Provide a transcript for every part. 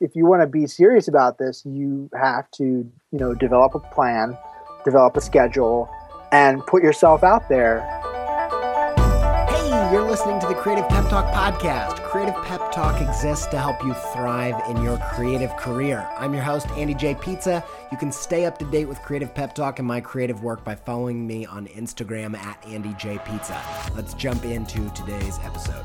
if you want to be serious about this, you have to, you know, develop a plan, develop a schedule, and put yourself out there. Hey, you're listening to the Creative Pep Talk podcast. Creative Pep Talk exists to help you thrive in your creative career. I'm your host, Andy J. Pizza. You can stay up to date with Creative Pep Talk and my creative work by following me on Instagram at Andy J. Pizza. Let's jump into today's episode.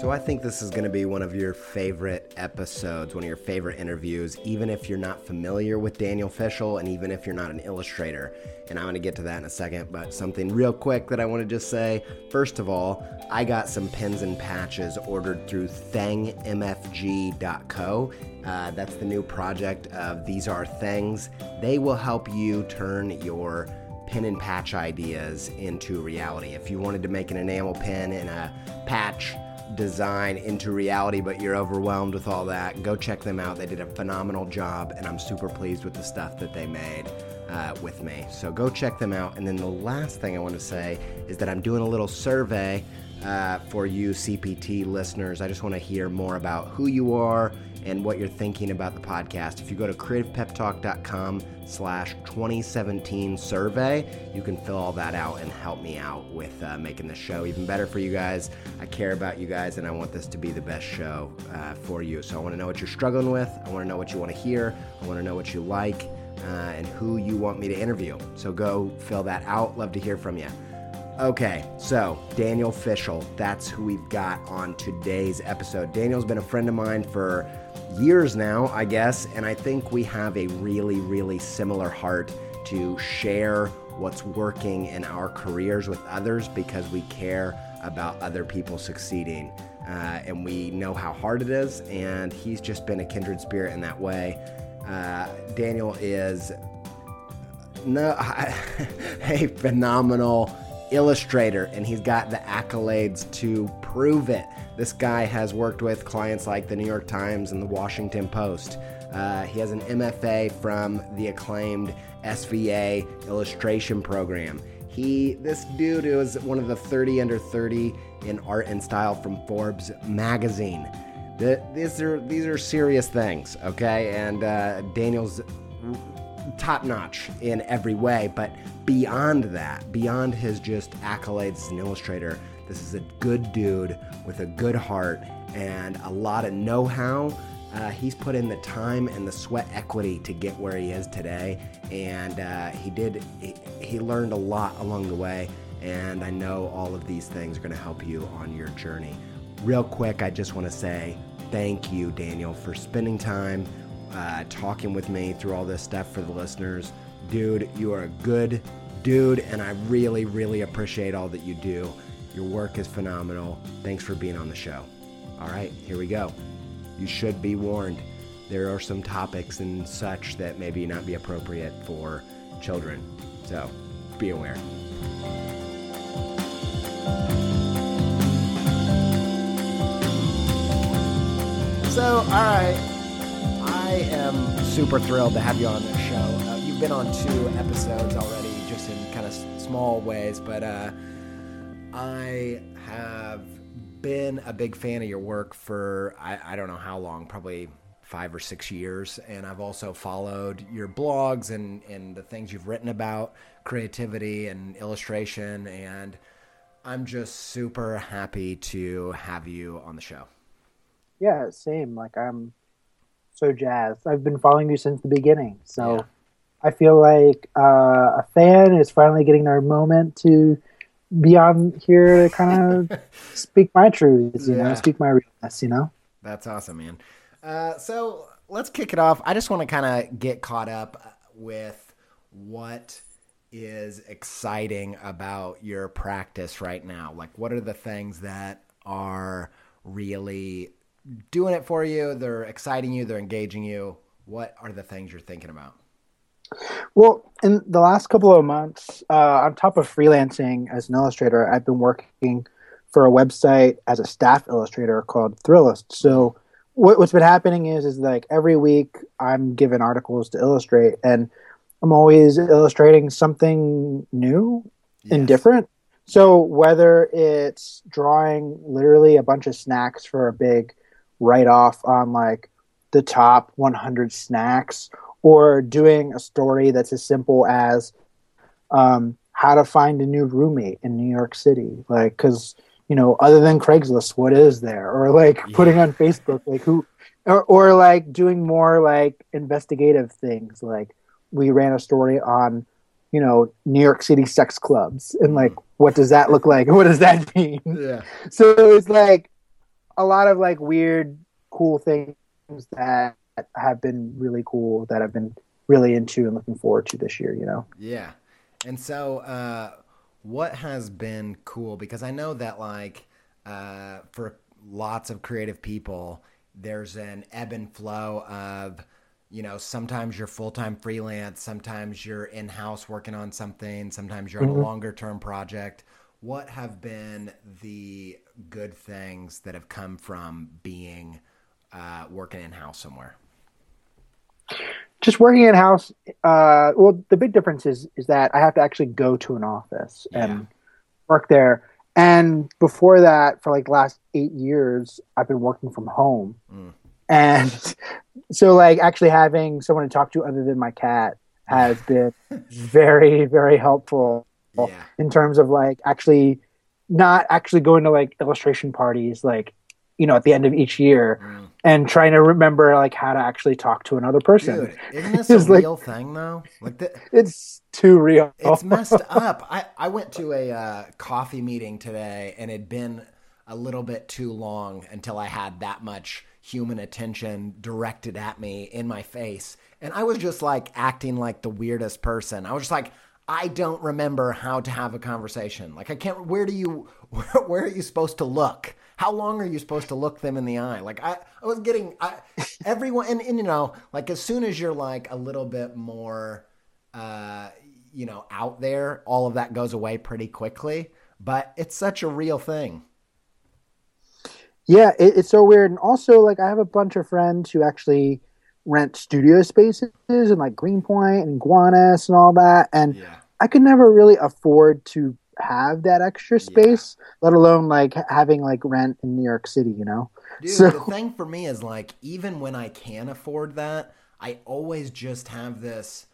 So I think this is going to be one of your favorite episodes, one of your favorite interviews, even if you're not familiar with Daniel Fishel and even if you're not an illustrator. And I'm going to get to that in a second, but something real quick that I want to just say. First of all, I got some pins and patches ordered through thingmfg.co. Uh, that's the new project of These Are Things. They will help you turn your pin and patch ideas into reality. If you wanted to make an enamel pin and a patch, design into reality, but you're overwhelmed with all that, go check them out. They did a phenomenal job, and I'm super pleased with the stuff that they made uh, with me. So go check them out. And then the last thing I want to say is that I'm doing a little survey uh, for you CPT listeners. I just want to hear more about who you are and what you're thinking about the podcast. If you go to creativepeptalk.com slash 2017 survey, you can fill all that out and help me out with uh, making the show even better for you guys. I care about you guys and I want this to be the best show uh, for you. So I want to know what you're struggling with. I want to know what you want to hear. I want to know what you like uh, and who you want me to interview. So go fill that out. Love to hear from you. Okay, so Daniel Fishel, that's who we've got on today's episode. Daniel's been a friend of mine for years now, I guess, and I think we have a really, really similar heart to share what's working in our careers with others because we care about other people succeeding. Uh, and we know how hard it is, and he's just been a kindred spirit in that way. Uh, Daniel is no, a phenomenal illustrator, and he's got the accolades to prove it. This guy has worked with clients like the New York Times and the Washington Post. Uh, he has an MFA from the acclaimed SVA illustration program. He, this dude is one of the 30 under 30 in art and style from Forbes magazine. The, these are these are serious things, okay? And uh, Daniel's top notch in every way, but beyond that, beyond his just accolades as an illustrator, this is a good dude with a good heart and a lot of know how. Uh, he's put in the time and the sweat equity to get where he is today, and uh, he did. He, he learned a lot along the way, and I know all of these things are going to help you on your journey. Real quick, I just want to say thank you, Daniel, for spending time uh, talking with me through all this stuff for the listeners. Dude, you are a good dude, and I really, really appreciate all that you do. Your work is phenomenal. Thanks for being on the show. All right, here we go. You should be warned. There are some topics and such that maybe not be appropriate for children. So be aware. So, all right. I am super thrilled to have you on this show. Uh, you've been on two episodes already, just in kind of small ways, but uh, I have been a big fan of your work for I, I don't know how long, probably five or six years, and I've also followed your blogs and and the things you've written about creativity and illustration, and I'm just super happy to have you on the show. Yeah, same. Like I'm so jazzed. I've been following you since the beginning, so. Yeah. I feel like uh, a fan is finally getting their moment to be on here to kind of speak my truths, you yeah. know, speak my realness, you know. That's awesome, man. Uh, so let's kick it off. I just want to kind of get caught up with what is exciting about your practice right now. Like, what are the things that are really doing it for you? They're exciting you, they're engaging you. What are the things you're thinking about? Well, in the last couple of months, uh, on top of freelancing as an illustrator, I've been working for a website as a staff illustrator called Thrillist. So what, has been happening is, is like every week I'm given articles to illustrate, and I'm always illustrating something new yes. and different. So whether it's drawing literally a bunch of snacks for a big write off on like the top 100 snacks or doing a story that's as simple as um, how to find a new roommate in New York City. Like, because you know, other than Craigslist, what is there? Or like yeah. putting on Facebook, like who, or, or like doing more like investigative things. Like we ran a story on, you know, New York City sex clubs and like what does that look like? What does that mean? Yeah. So it's like a lot of like weird, cool things that have been really cool that I've been really into and looking forward to this year, you know? Yeah. And so, uh, what has been cool? Because I know that, like, uh, for lots of creative people, there's an ebb and flow of, you know, sometimes you're full time freelance, sometimes you're in house working on something, sometimes you're mm-hmm. on a mm-hmm. longer term project. What have been the good things that have come from being uh, working in house somewhere? Just working in house. Uh, well, the big difference is is that I have to actually go to an office yeah. and work there. And before that, for like the last eight years, I've been working from home. Mm. And so, like, actually having someone to talk to other than my cat has been very, very helpful yeah. in terms of like actually not actually going to like illustration parties, like you know, at the end of each year, mm. and trying to remember like how to actually talk to another person. Dude, isn't this a like, real thing though? Like the, it's too real. It's messed up. I I went to a uh, coffee meeting today, and it'd been a little bit too long until I had that much human attention directed at me in my face, and I was just like acting like the weirdest person. I was just like. I don't remember how to have a conversation. Like I can't. Where do you? Where, where are you supposed to look? how long are you supposed to look them in the eye? Like I, I was getting I, everyone, and, and you know, like as soon as you're like a little bit more, uh, you know, out there, all of that goes away pretty quickly. But it's such a real thing. Yeah, it, it's so weird, and also like I have a bunch of friends who actually rent studio spaces in like Greenpoint and Gowanus and all that, and yeah. I could never really afford to have that extra space, yeah. let alone like having like rent in New York City, you know? Dude, so... the thing for me is like, even when I can afford that, I always just have this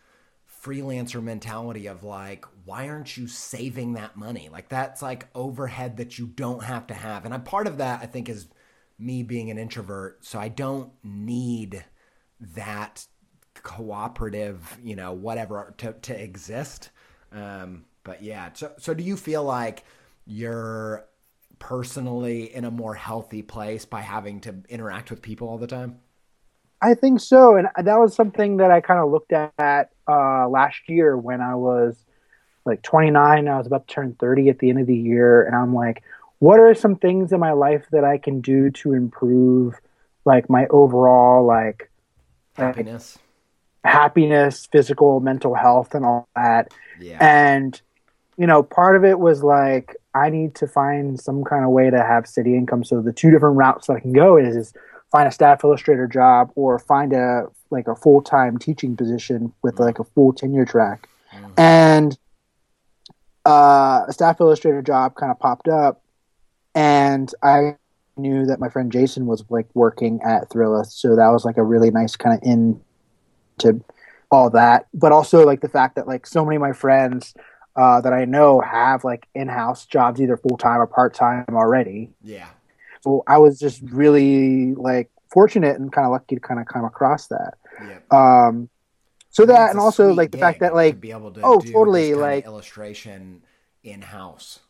freelancer mentality of like, why aren't you saving that money? Like, that's like overhead that you don't have to have. And a part of that, I think, is me being an introvert. So I don't need that cooperative, you know, whatever to, to exist. Um, but yeah, so so do you feel like you're personally in a more healthy place by having to interact with people all the time? I think so, and that was something that I kind of looked at uh, last year when I was like 29. I was about to turn 30 at the end of the year, and I'm like, what are some things in my life that I can do to improve like my overall like happiness, happiness, physical, mental health, and all that. Yeah. And you know, part of it was like I need to find some kind of way to have city income. So the two different routes that I can go is, is find a staff illustrator job or find a like a full time teaching position with like a full tenure track. Mm-hmm. And uh, a staff illustrator job kind of popped up, and I knew that my friend Jason was like working at Thrillist, so that was like a really nice kind of in to all that. But also like the fact that like so many of my friends uh, that I know have like in-house jobs, either full time or part time already. Yeah. So I was just really like fortunate and kind of lucky to kind of come across that. Yep. Um, so I mean, that and also like the fact that like to be able to oh, totally, this kind of like- illustration in house.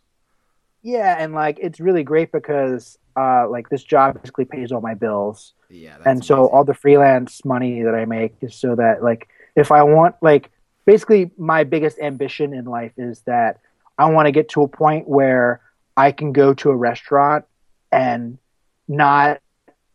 yeah, and like it's really great because uh, like this job basically pays all my bills. Yeah. That's and so amazing. all the freelance money that I make is so that like if I want like basically my biggest ambition in life is that I want to get to a point where I can go to a restaurant and not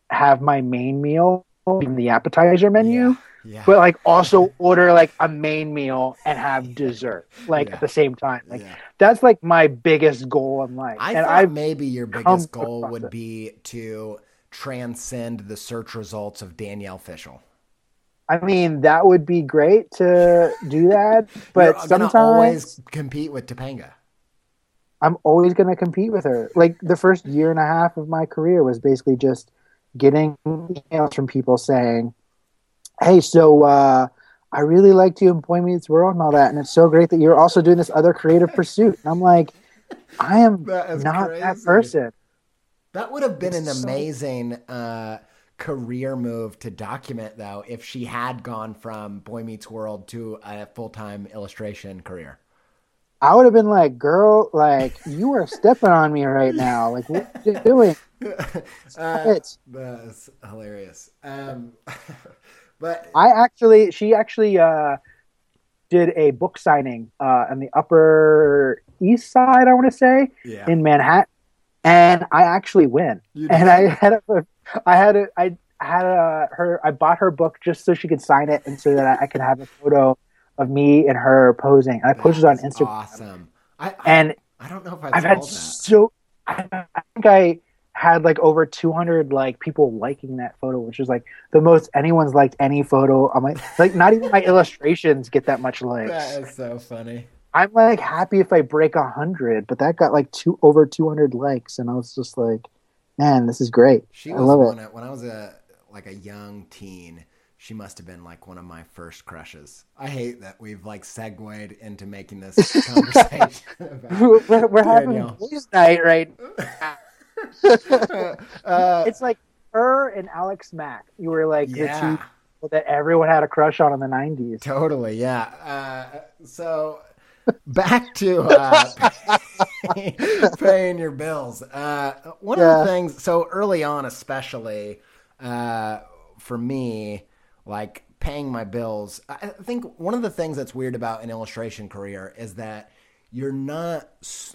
have my main meal in the appetizer menu, Yeah. Yeah. but like also order like a main meal and have dessert like Yeah. at the same time. Like yeah. that's like my biggest goal in life. I and thought I've maybe your biggest goal would be to transcend the search results of Danielle Fishel. I mean that would be great to do that, but You're sometimes always compete with Topanga. I'm always going to compete with her. Like the first year and a half of my career was basically just getting emails from people saying, "Hey, so uh, I really liked you in Boy Meets World and all that, and it's so great that you're also doing this other creative pursuit." And I'm like, I am That not that person. That would have been an It's so- amazing uh, career move to document, though, if she had gone from Boy Meets World to a full time illustration career. I would have been like, "Girl, like you are stepping on me right now. Like what are you doing?" Uh, It's that's hilarious. Um, but I actually, she actually uh, did a book signing uh, on the Upper East Side, I want to say, yeah, in Manhattan, and I actually win. And? I had a, I had a, I had a, her, I bought her book just so she could sign it, and so that I, could have a photo of me and her posing. And I posted it on Instagram, Awesome. I, I, and I don't know if I I've had that. so, I, I think I had like over 200 like people liking that photo which is like the most anyone's liked any photo on my like not even my illustrations get that much likes That is so funny. i'm like happy if i break a hundred but that got like two over 200 likes and i was just like man this is great She i was love one it when I was a like a young teen. She must have been like one of my first crushes. I hate that we've like segued into making this conversation. about we're, we're having boys night right uh, it's like her and alex mack you were like the two people that everyone had a crush on in the 90s totally. Yeah. Uh, so back to uh, paying your bills. Uh, one of the things, so early on, especially uh, for me, like paying my bills, I think one of the things that's weird about an illustration career is that you're not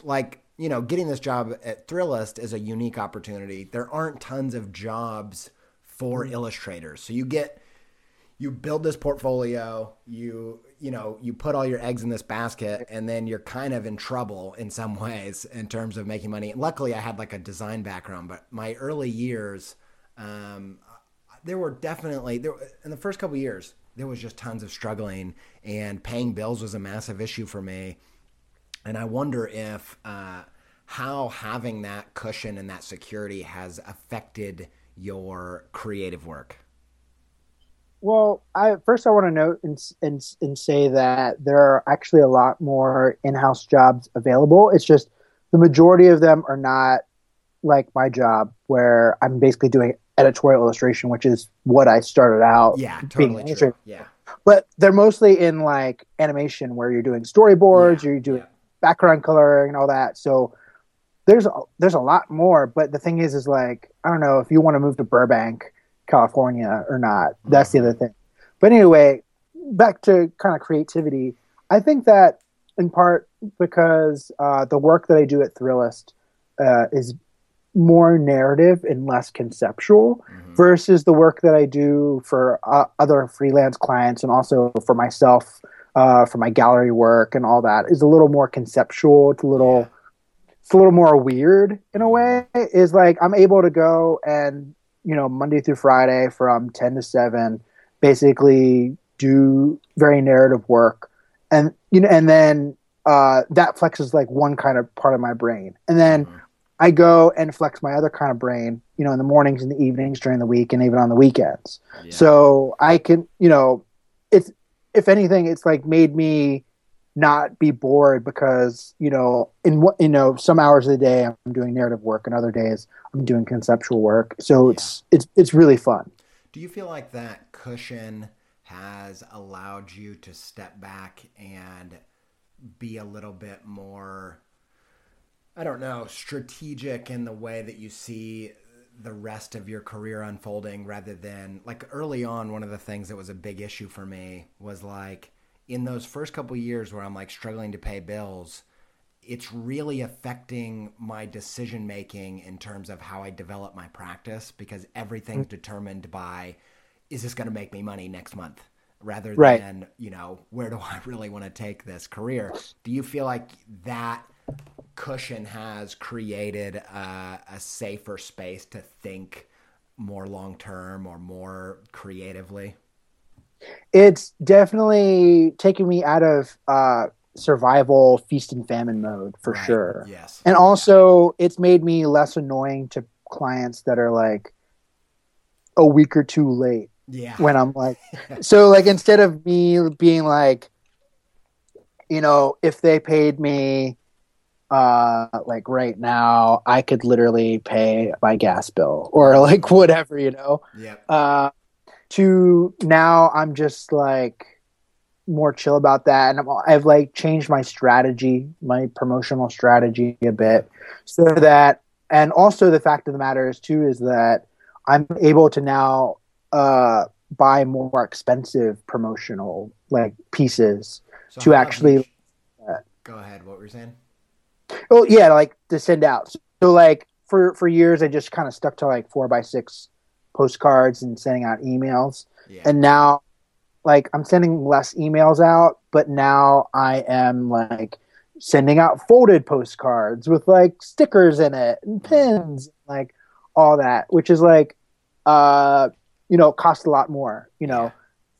like, you know, getting this job at Thrillist is a unique opportunity. There aren't tons of jobs for illustrators. So you get you build this portfolio you you know you put all your eggs in this basket and then you're kind of in trouble in some ways in terms of making money luckily i had like a design background but my early years um, there were definitely there in the first couple years there was just tons of struggling and paying bills was a massive issue for me and i wonder if uh, how having that cushion and that security has affected your creative work Well, I first I want to note and, and and say that there are actually a lot more in-house jobs available. It's just the majority of them are not like my job, where I'm basically doing editorial illustration, which is what I started out. yeah totally an true yeah But they're mostly in like animation, where you're doing storyboards, Yeah, or you're doing yeah. Background coloring and all that. So there's a, there's a lot more. But the thing is, is like I don't know if you want to move to Burbank, California, or not. That's the other thing. But anyway, back to kind of creativity. I think that in part because uh, the work that I do at Thrillist uh, is more narrative and less conceptual Mhm. versus the work that I do for uh, other freelance clients and also for myself uh, for my gallery work and all that is a little more conceptual. It's a little it's a little more weird in a way. Is like I'm able to go and you know Monday through Friday from ten to seven, basically do very narrative work, and you know, and then uh, that flexes like one kind of part of my brain, and then Mhm. I go and flex my other kind of brain, you know, in the mornings and the evenings during the week and even on the weekends. Yeah. So I can, you know, it's if anything, it's like made me not be bored because you know in what you know some hours of the day I'm doing narrative work and other days I'm doing conceptual work. So yeah. it's it's it's really fun. Do you feel like that cushion has allowed you to step back and be a little bit more I don't know, strategic in the way that you see the rest of your career unfolding rather than like early on one of the things that was a big issue for me was like in those first couple years where I'm like struggling to pay bills it's really affecting my decision making in terms of how I develop my practice because everything's mm-hmm. determined by is this going to make me money next month rather right. than you know where do I really want to take this career do you feel like that cushion has created a, a safer space to think more long term or more creatively? It's definitely taken me out of uh, survival feast and famine mode for right. sure. Yes. And also, it's made me less annoying to clients that are like a week or two late. Yeah. When I'm like, so like instead of me being like, you know, if they paid me uh like right now i could literally pay my gas bill or like whatever you know? Yeah uh to now i'm just like more chill about that. And i have like changed my strategy my promotional strategy a bit so that and also the fact of the matter is too is that i'm able to now uh buy more expensive promotional like pieces so to actually go ahead. What were you saying Oh yeah, like to send out. So like for for years, I just kind of stuck to like four by six postcards and sending out emails. Yeah. And now, like I'm sending less emails out, but now I am like sending out folded postcards with like stickers in it and pins, like all that, which is like, uh, you know, cost a lot more. You know, yeah.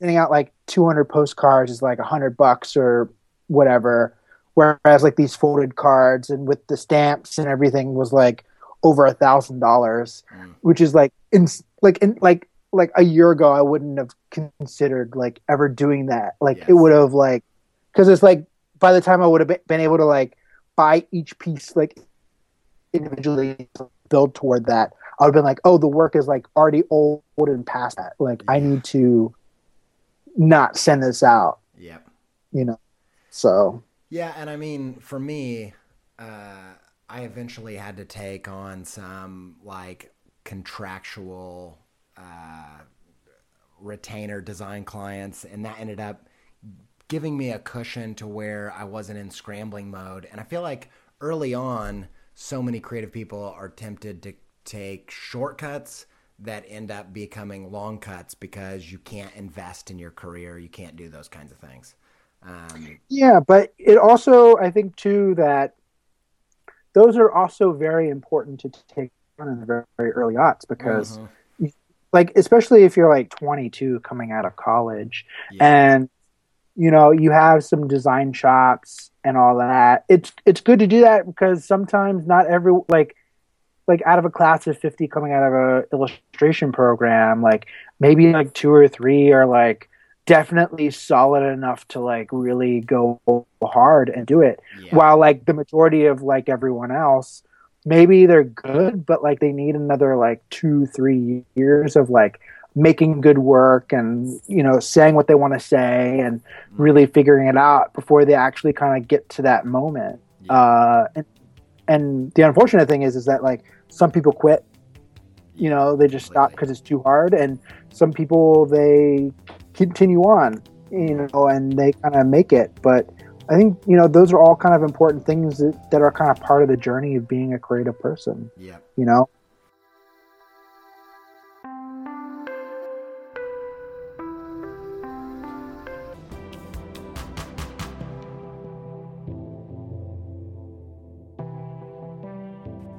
sending out like 200 postcards is like a hundred bucks or whatever Whereas like these folded cards and with the stamps and everything was like over a thousand dollars, mm. which is like in like in like like a year ago I wouldn't have considered like ever doing that. Like yes. it would have like because it's like by the time I would have been able to like buy each piece like individually build toward that, I would have been like, oh, the work is like already old and past that. Like yeah. I need to not send this out. Yep. You know. So yeah, and I mean, for me, uh, I eventually had to take on some like contractual uh, retainer design clients, and that ended up giving me a cushion to where I wasn't in scrambling mode. And I feel like early on, so many creative people are tempted to take shortcuts that end up becoming long cuts because you can't invest in your career, you can't do those kinds of things. Um, yeah, but it also, I think, too, that those are also very important to take on in the very, very early aughts because, uh-huh. like, especially if you're like 22 coming out of college yeah. and you know you have some design chops and all that. It's it's good to do that because sometimes not every like like out of a class of 50 coming out of a illustration program like maybe like two or three are like definitely solid enough to like really go hard and do it. Yeah. While like the majority of like everyone else, maybe they're good, but like they need another like two, three years of like making good work and you know saying what they want to say and mm-hmm. really figuring it out before they actually kind of get to that moment. Yeah. Uh, and, and the unfortunate thing is, is that like some people quit you know they just stop because it's too hard and some people they continue on, you know, and they kind of make it. But I think you know those are all kind of important things that, that are kind of part of the journey of being a creative person. Yeah, you know.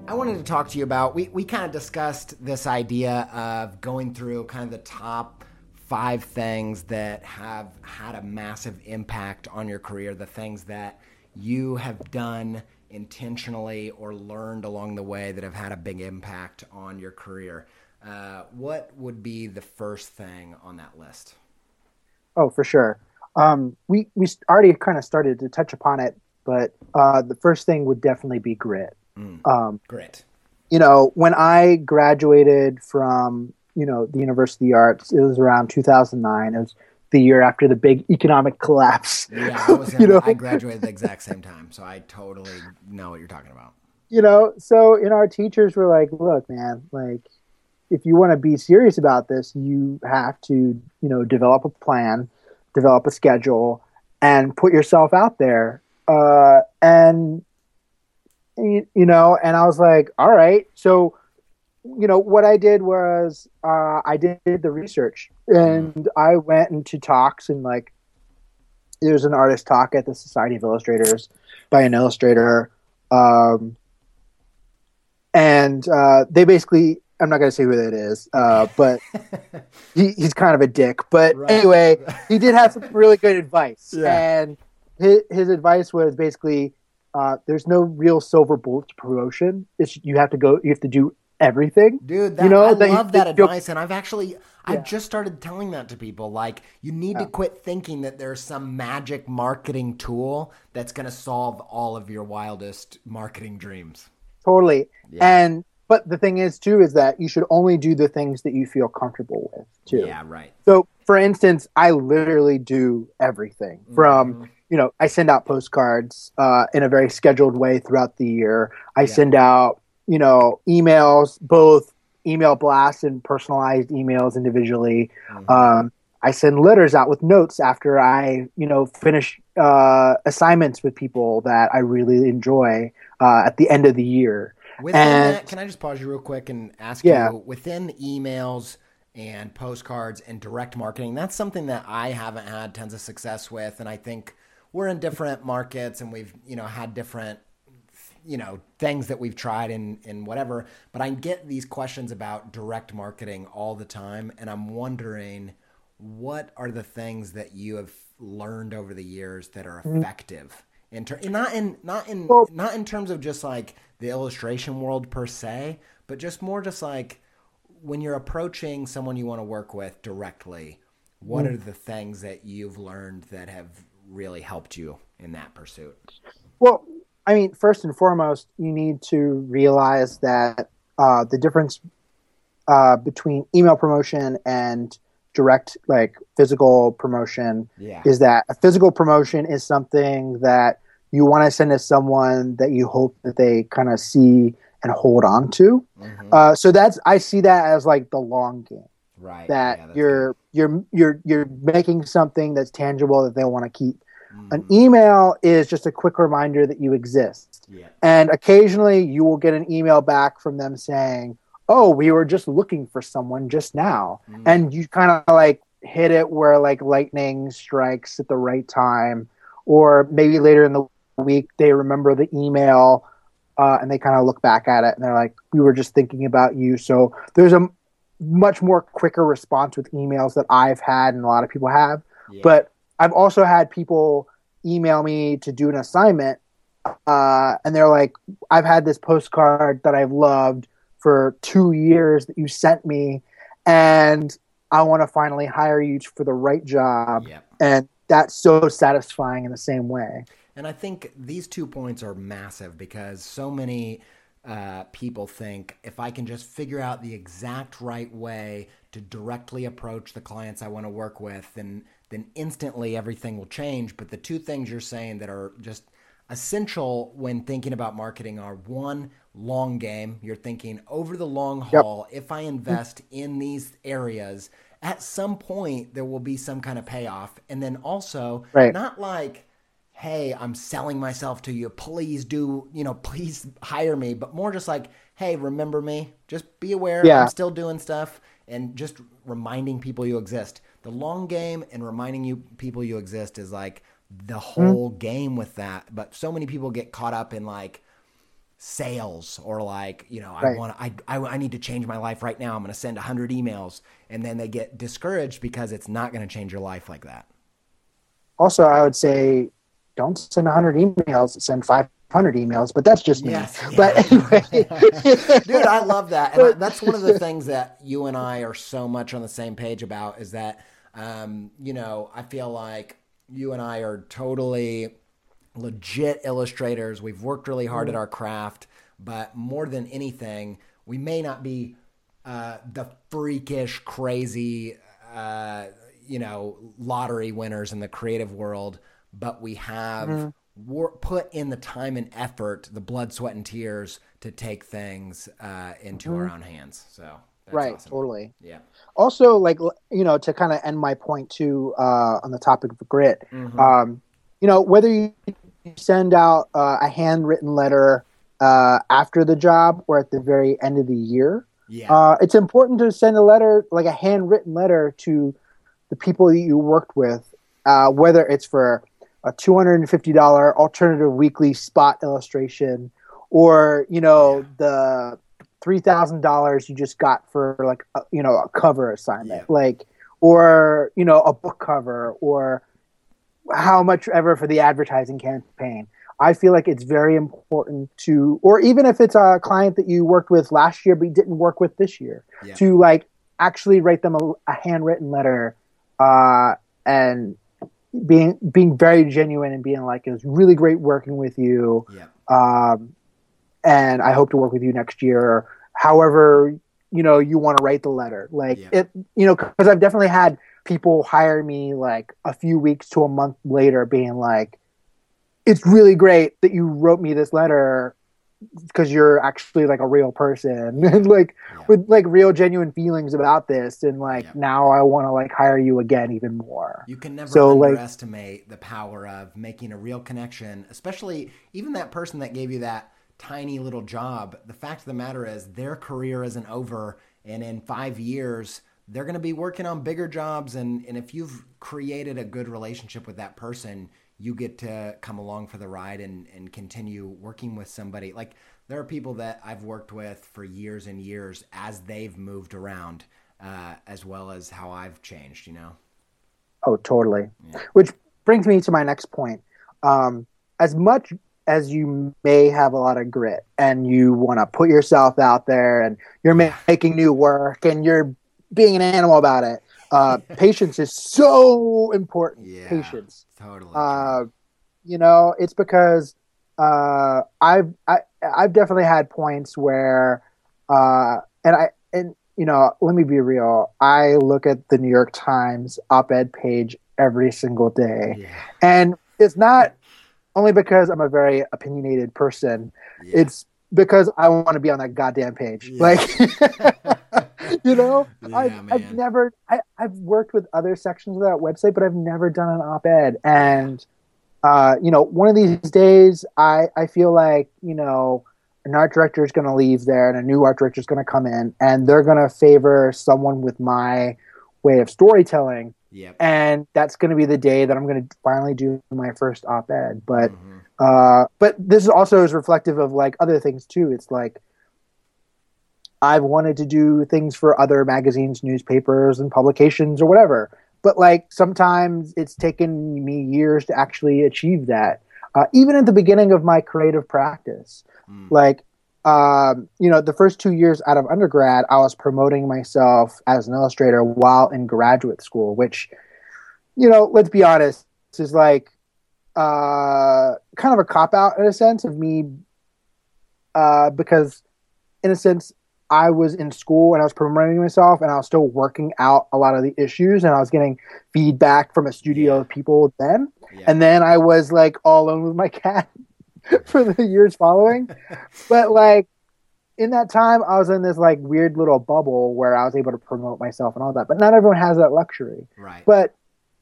I wanted to talk to you about we, we kind of discussed this idea of going through kind of the top five things that have had a massive impact on your career, the things that you have done intentionally or learned along the way that have had a big impact on your career. Uh, what would be the first thing on that list? Oh, for sure. Um, we we already kind of started to touch upon it, but uh, the first thing would definitely be grit. Mm. Um, Grit. you know, when I graduated from you know the University of Arts, it was around 2009. It was the year after the big economic collapse. Yeah, I was. In, You know? I graduated the exact same time, so I totally know what you're talking about. you know, so in our teachers were like, "Look, man, like." If you want to be serious about this, you have to, you know, develop a plan, develop a schedule, and put yourself out there. Uh, and you, you know, and I was like, all right. So, you know, what I did was uh, I did the research and I went into talks and like there's an artist talk at the Society of Illustrators by an illustrator. Um, and uh, they basically, I'm not going to say who that is, uh, but he, he's kind of a dick. But Right. anyway, he did have some really good advice. Yeah. And his, his advice was basically uh, there's no real silver bullet to promotion. It's, you have to go, you have to do everything. Dude, that, You know, I that love that that you- advice, and I've actually Yeah. I've just started telling that to people. Like, you need to quit thinking that there's some magic marketing tool that's going to solve all of your wildest marketing dreams. Totally. Yeah. And, but the thing is, too, is that you should only do the things that you feel comfortable with, too. Yeah, right. So, for instance, I literally do everything from, Mhm. you know, I send out postcards uh, in a very scheduled way throughout the year. I Yeah. send out, you know, emails, both email blasts and personalized emails individually. Mhm. Um, I send letters out with notes after I, you know, finish uh, assignments with people that I really enjoy uh, at the end of the year. Within and- that, can I just pause you real quick and ask Yeah. you within emails and postcards and direct marketing, that's something that I haven't had tons of success with. And I think we're in different markets and we've, you know, had different, you know, things that we've tried and, and whatever. But I get these questions about direct marketing all the time. And I'm wondering what are the things that you have learned over the years that are mm-hmm. effective in ter- not in not in not in terms of just like the illustration world per se, but just more just like when you're approaching someone you want to work with directly, what mm-hmm. are the things that you've learned that have really helped you in that pursuit? Well, I mean, first and foremost, you need to realize that uh, the difference uh, between email promotion and direct, like physical promotion, Yeah. is that a physical promotion is something that you want to send to someone that you hope that they kind of see and hold on to. Mhm. Uh, so that's I see that as like the long game. right. That Yeah, you're you're you're you're making something that's tangible that they want to keep. Good. An Mhm. email is just a quick reminder that you exist. Yeah. And occasionally you will get an email back from them saying, Oh, we were just looking for someone just now. Mhm. And you kind of like hit it where like lightning strikes at the right time. Or maybe later in the week they remember the email uh, and they kind of look back at it and they're like, We were just thinking about you. So there's a much more quicker response with emails that I've had and a lot of people have. Yeah. But I've also had people email me to do an assignment, uh, and they're like, "I've had this postcard that I've loved for two years that you sent me, and I want to finally hire you for the right job." Yep. And that's so satisfying in the same way. And I think these two points are massive because so many uh, people think if I can just figure out the exact right way to directly approach the clients I want to work with, then then instantly everything will change. But the two things you're saying that are just essential when thinking about marketing are one, long game. You're thinking over the long haul. If I invest in these areas, at some point there will be some kind of payoff. And then also, Right. not like hey, I'm selling myself to you. Please do, you know, please hire me. But more just like, hey, remember me. Just be aware Yeah. I'm still doing stuff and just reminding people you exist. The long game and reminding you people you exist is like the hmm. whole game with that. But so many people get caught up in like sales or like you know i want I, I i need to change my life right now i'm going to send 100 emails and then they get discouraged because it's not going to change your life like that Also, I would say don't send 100 emails, send 500 emails, but that's just me. Yes, yeah. But anyway, dude, I love that, and I, that's one of the things that you and I are so much on the same page about. Is that um, you know I feel like you and I are totally legit illustrators. We've worked really hard mm-hmm. at our craft, but more than anything, we may not be uh, the freakish, crazy, uh, you know, lottery winners in the creative world, but we have mm-hmm. wor- put in the time and effort, the blood, sweat, and tears to take things uh, into mm-hmm. our own hands. So. Right, awesome. totally. Yeah. Also, like you know, to kind of end my point too uh, on the topic of grit, mm-hmm. um, you know, whether you send out uh, a handwritten letter uh, after the job or at the very end of the year, yeah. Uh, it's important to send a letter, like a handwritten letter, to the people that you worked with, uh, whether it's for a two hundred and fifty dollar alternative weekly spot illustration, or you know yeah. the three thousand dollars you just got for like a, you know a cover assignment, yeah. like or you know a book cover, or how much ever for the advertising campaign. I feel like it's very important to, or even if it's a client that you worked with last year but didn't work with this year, yeah. to like actually write them a, a handwritten letter uh, and being being very genuine and being like it was really great working with you. Yeah. Um, and I hope to work with you next year. However, you know, you want to write the letter, like yeah. it, you know, because I've definitely had people hire me like a few weeks to a month later, being like it's really great that you wrote me this letter because you're actually like a real person and like yeah. with like real genuine feelings about this and like yeah. now i want to like hire you again even more you can never so, underestimate like, the power of making a real connection especially even that person that gave you that tiny little job the fact of the matter is their career isn't over and in five years they're going to be working on bigger jobs and, and if you've created a good relationship with that person you get to come along for the ride and, and continue working with somebody. Like there are people that I've worked with for years and years as they've moved around, uh, as well as how I've changed, you know? Oh, totally. Yeah. Which brings me to my next point. Um, as much as you may have a lot of grit and you want to put yourself out there and you're making new work and you're being an animal about it, uh, patience is so important. Yeah. Patience Totally. Uh, you know, it's because uh, I've I, I've definitely had points where, uh, and I and you know, let me be real. I look at the New York Times op-ed page every single day, yeah. and it's not only because I'm a very opinionated person. Yeah. It's because I want to be on that goddamn page. Yeah. Like. you know, yeah, I've, I've, never, I, have worked with other sections of that website, but I've never done an op-ed. And, uh, you know, one of these days, I, I feel like, you know, an art director is going to leave there and a new art director is going to come in and they're going to favor someone with my way of storytelling. Yep. And that's going to be the day that I'm going to finally do my first op-ed. But, mm-hmm. uh, but this is also is reflective of like other things too. It's like, I've wanted to do things for other magazines, newspapers, and publications or whatever. But like sometimes it's taken me years to actually achieve that. Uh, even at the beginning of my creative practice, mm. like um, you know, the first two years out of undergrad, I was promoting myself as an illustrator while in graduate school, which, you know, let's be honest, is like uh, kind of a cop out in a sense of me, uh, because in a sense, I was in school and I was promoting myself and I was still working out a lot of the issues and I was getting feedback from a studio yeah. of people then. Yeah. And then I was like all alone with my cat for the years following. but like in that time I was in this like weird little bubble where I was able to promote myself and all that. But not everyone has that luxury. Right. But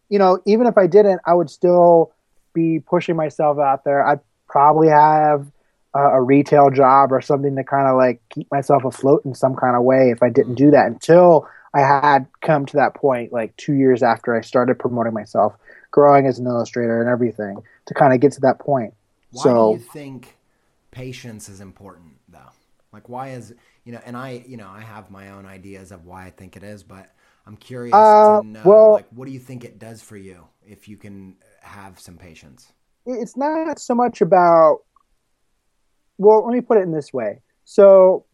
you know, even if I didn't, I would still be pushing myself out there. I'd probably have a retail job or something to kind of like keep myself afloat in some kind of way if I didn't do that until I had come to that point like two years after I started promoting myself, growing as an illustrator and everything to kind of get to that point. Why so, do you think patience is important though? Like why is you know, and I you know I have my own ideas of why I think it is, but I'm curious uh, to know well, like what do you think it does for you if you can have some patience? It's not so much about well, let me put it in this way. So,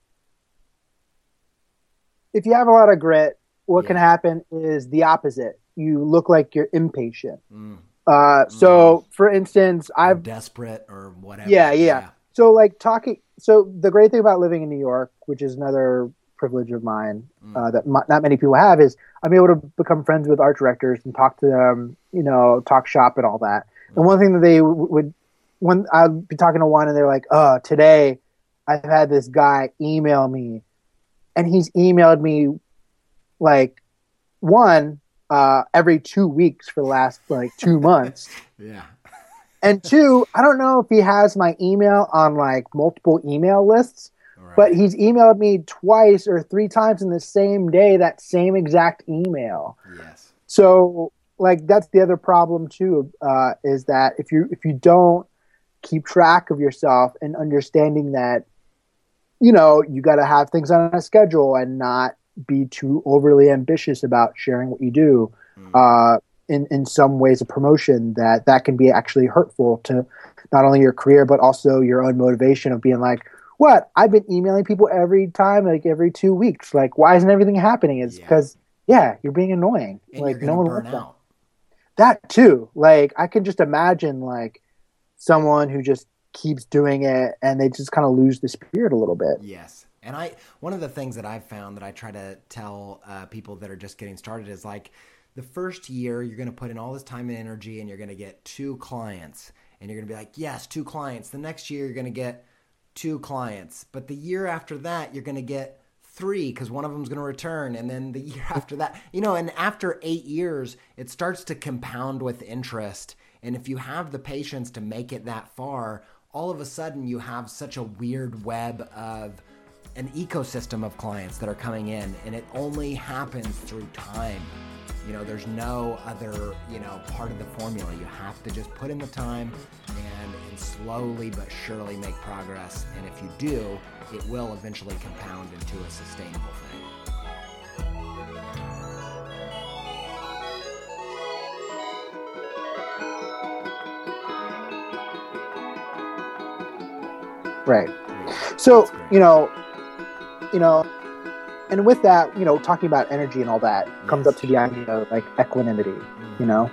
if you have a lot of grit, what Yeah. can happen is the opposite. You look like you're impatient. Mm. Uh, so, for instance, I've desperate or whatever. Yeah, yeah. so like talking. So the great thing about living in New York, which is another privilege of mine Mm. uh, that not many people have, is I'm able to become friends with art directors and talk to them, you know, talk shop and all that. And one thing that they w- would, when I'd be talking to one and they're like, "Oh, today I've had this guy email me, and he's emailed me like one uh, every two weeks for the last like two months." Yeah. And two, I don't know if he has my email on like multiple email lists, Right. but he's emailed me twice or three times in the same day that same exact email. yes. So like that's the other problem too, uh, is that if you if you don't keep track of yourself and understanding that, you know, you got to have things on a schedule and not be too overly ambitious about sharing what you do. Mm. Uh, in, in some ways a promotion that that can be actually hurtful to not only your career but also your own motivation of being like what? I've been emailing people every time like every two weeks. Like why isn't everything happening? It's because yeah you're being annoying. And like no one wants that. too. Like i can just imagine like someone who just keeps doing it and they just kind of lose the spirit a little bit. Yes. And I one of the things that I've found that I try to tell uh, people that are just getting started is like the first year you're going to put in all this time and energy and you're going to get two clients and you're going to be like, "Yes, two clients." The next year you're going to get two clients. But the year after that you're going to get three because one of them's going to return and then the year after that you know and after eight years it starts to compound with interest and if you have the patience to make it that far all of a sudden you have such a weird web of an ecosystem of clients that are coming in and it only happens through time. You know there's no other you know part of the formula. You have to just put in the time and, and slowly but surely make progress. And if you do it will eventually compound into a sustainable thing. Right. So you know you know and with that you know talking about energy and all that comes up to the idea of like equanimity Mm. you know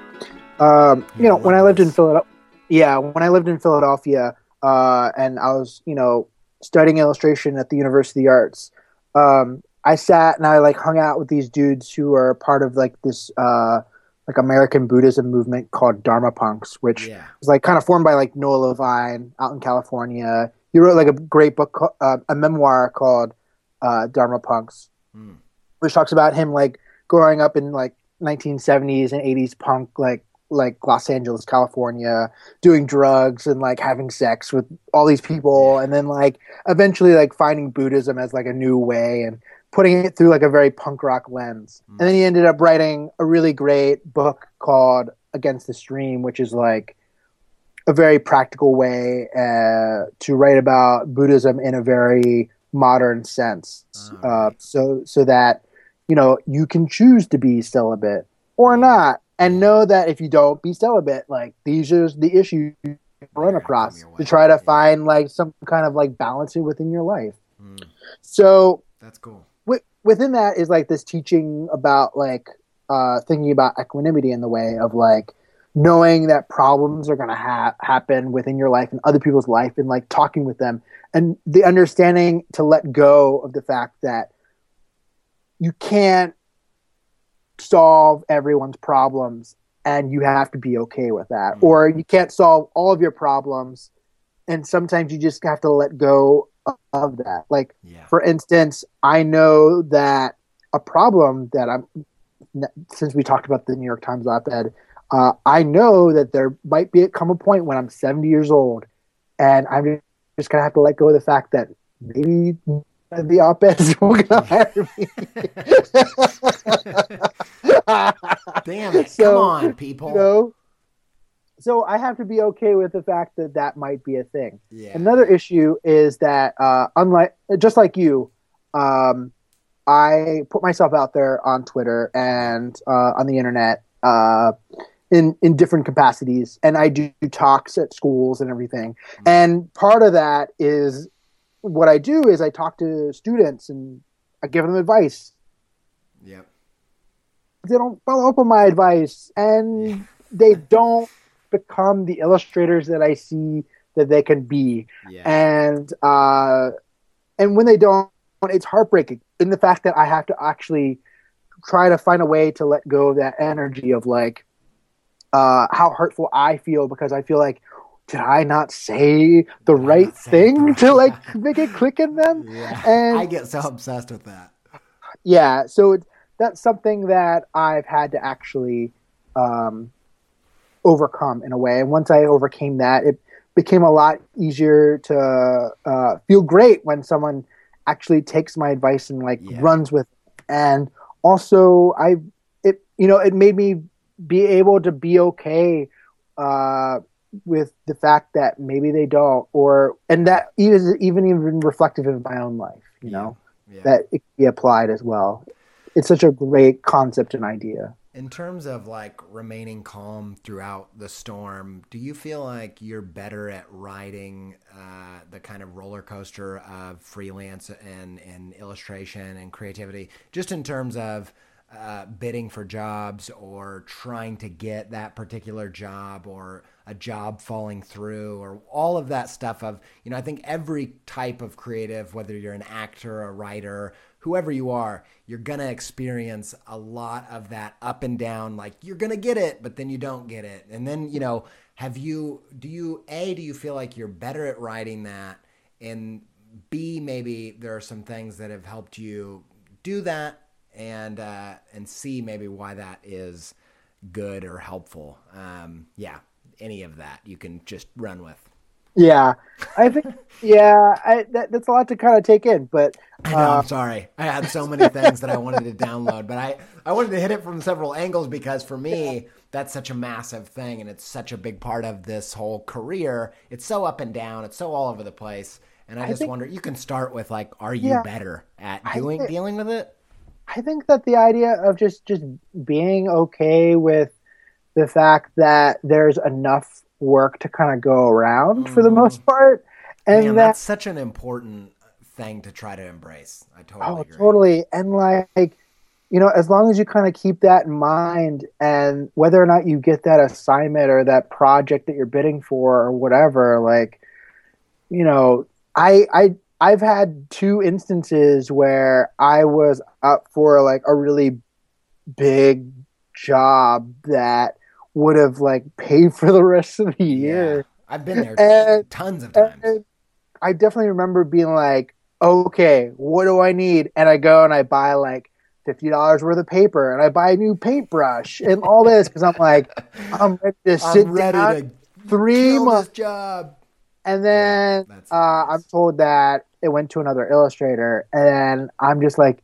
um, you Yeah, know when i lived in philadelphia yeah when i lived in philadelphia uh, and i was you know studying illustration at the university of the arts um, i sat and i like hung out with these dudes who are part of like this uh, like american buddhism movement called dharma punks which yeah was like kind of formed by like Noah Levine out in California. He wrote like a great book, uh, a memoir called uh, Dharma Punx, Mm. which talks about him like growing up in like 1970s and 80s punk, like like Los Angeles, California, doing drugs and like having sex with all these people, and then like eventually like finding Buddhism as like a new way and putting it through like a very punk rock lens. Mm. And then he ended up writing a really great book called Against the Stream, which is like a very practical way uh, to write about Buddhism in a very modern sense. Oh, Uh, so so that you know you can choose to be celibate or not, and know that if you don't be celibate, like these are the issues you run across to try to Yeah. find like some kind of like balancing within your life. Mm. So that's cool wi- within that is like this teaching about like uh, thinking about equanimity in the way of like knowing that problems are going to ha- happen within your life and other people's life and like talking with them and the understanding to let go of the fact that you can't solve everyone's problems and you have to be okay with that. Mhm. or you can't solve all of your problems and sometimes you just have to let go of that. Like yeah. for instance, I know that a problem that I'm since we talked about the New York Times op-ed, uh, I know that there might be come a point when I'm 70 years old, and I'm just gonna have to let go of the fact that maybe the op-eds will gonna hire me. damn it So, come on people You know, so I have to be okay with the fact that that might be a thing. yeah Another issue is that, uh, unlike just like you, um, I put myself out there on Twitter and uh, on the internet, uh, in in different capacities, and I do talks at schools and everything. And part of that is what I do is I talk to students and I give them advice. Yep. They don't follow up on my advice, and they don't become the illustrators that I see that they can be. Yeah. And uh, and when they don't, it's heartbreaking in the fact that I have to actually try to find a way to let go of that energy of like uh, how hurtful I feel because I feel like did I not say the right thing to like make it click in them? yeah. And I get so obsessed with that. yeah, so it, that's something that I've had to actually um, overcome in a way. And once I overcame that, it became a lot easier to uh, feel great when someone actually takes my advice and like Yeah. runs with it. And also, I it you know it made me be able to be okay uh, with the fact that maybe they don't, or and that even even even reflective of my own life. You know Yeah. that it can be applied as well. It's such a great concept and idea. In terms of like remaining calm throughout the storm, do you feel like you're better at riding uh, the kind of roller coaster of freelance and, and illustration and creativity, just in terms of uh, bidding for jobs or trying to get that particular job or a job falling through or all of that stuff of you know i think every type of creative whether you're an actor a writer whoever you are you're going to experience a lot of that up and down like you're going to get it but then you don't get it. And then you know have you do you a do you feel like you're better at writing that? And b maybe there are some things that have helped you do that and uh, and see maybe why that is good or helpful. Um, yeah, any of that you can just run with. Yeah, I think yeah, I, that, that's a lot to kind of take in. But I know. uh, I'm sorry. I had so many things that I wanted to download, but I I wanted to hit it from several angles because for me that's such a massive thing and it's such a big part of this whole career. It's so up and down. It's so all over the place. And I I just think- wonder. You can start with like, are you Yeah. better at doing think- dealing with it? I think that the idea of just just being okay with the fact that there's enough work to kind of go around for the Mhm. most part, and Man, that that's such an important thing to try to embrace. I totally Oh, agree. totally. And like, you know, as long as you kind of keep that in mind and whether or not you get that assignment or that project that you're bidding for or whatever, like, you know, I I I've had two instances where I was up for like a really big job that would have like paid for the rest of the year. Yeah, I've been there And- tons of times. I definitely remember being like, okay, what do I need? And I go and I buy like fifty dollars worth of paper, and I buy a new paintbrush and all this because I'm like, I'm ready to sit I'm ready down to three months, job. And then Yeah, uh. I'm told that it went to another illustrator, and I'm just like.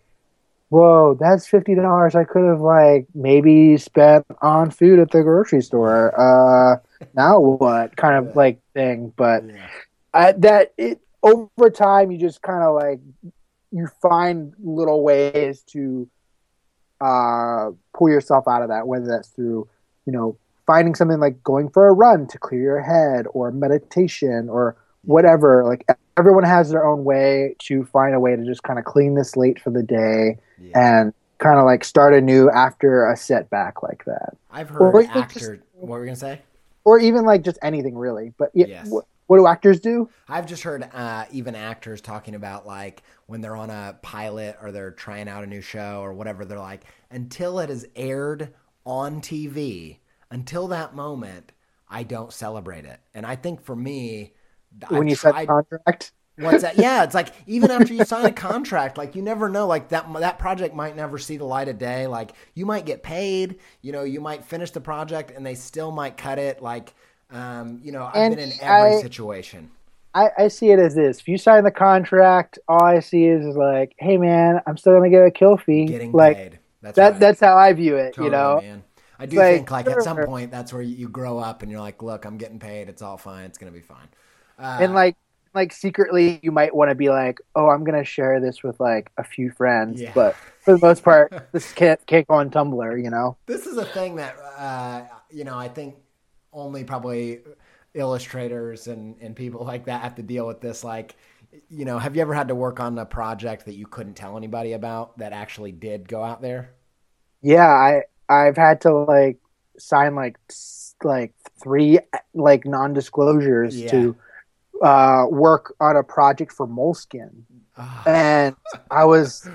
Whoa, that's fifty dollars I could have like maybe spent on food at the grocery store. Uh, now what kind of like thing? But Yeah. I, that it over time you just kind of like you find little ways to uh pull yourself out of that whether that's through you know finding something like going for a run to clear your head or meditation or whatever like everyone has their own way to find a way to just kind of clean the slate for the day Yeah. and kind of like start anew after a setback like that I've or heard even actor. What were you gonna say? or even like just anything really but yeah Yes. what, what do actors do I've just heard uh, even actors talking about like when they're on a pilot or they're trying out a new show or whatever. They're like, until it is aired on TV, until that moment, I don't celebrate it. And I think for me, when I've you sign tried- a contract What's that? Yeah, it's like even after you sign a contract, like you never know. Like that that project might never see the light of day. Like you might get paid. You know, you might finish the project and they still might cut it. Like, um, you know, I've And been in every I- situation. I, I see it as this. If you sign the contract, all I see is, is like, hey man, I'm still gonna get a kill fee. Getting like paid. That's that right. that's how I view it, Totally, you know. man. I do like, think like at some point that's where you grow up and you're like, look, I'm getting paid. It's all fine. It's gonna be fine. Uh, And like like secretly you might want to be like, Oh, I'm gonna share this with like a few friends. Yeah. But for the most part, this can't go on Tumblr, you know? This is a thing that uh, you know, I think only probably illustrators and, and people like that have to deal with this. Like, you know, have you ever had to work on a project that you couldn't tell anybody about that actually did go out there? Yeah, I I've had to like sign like like three like non-disclosures yeah. to uh, work on a project for Moleskine, oh. and I was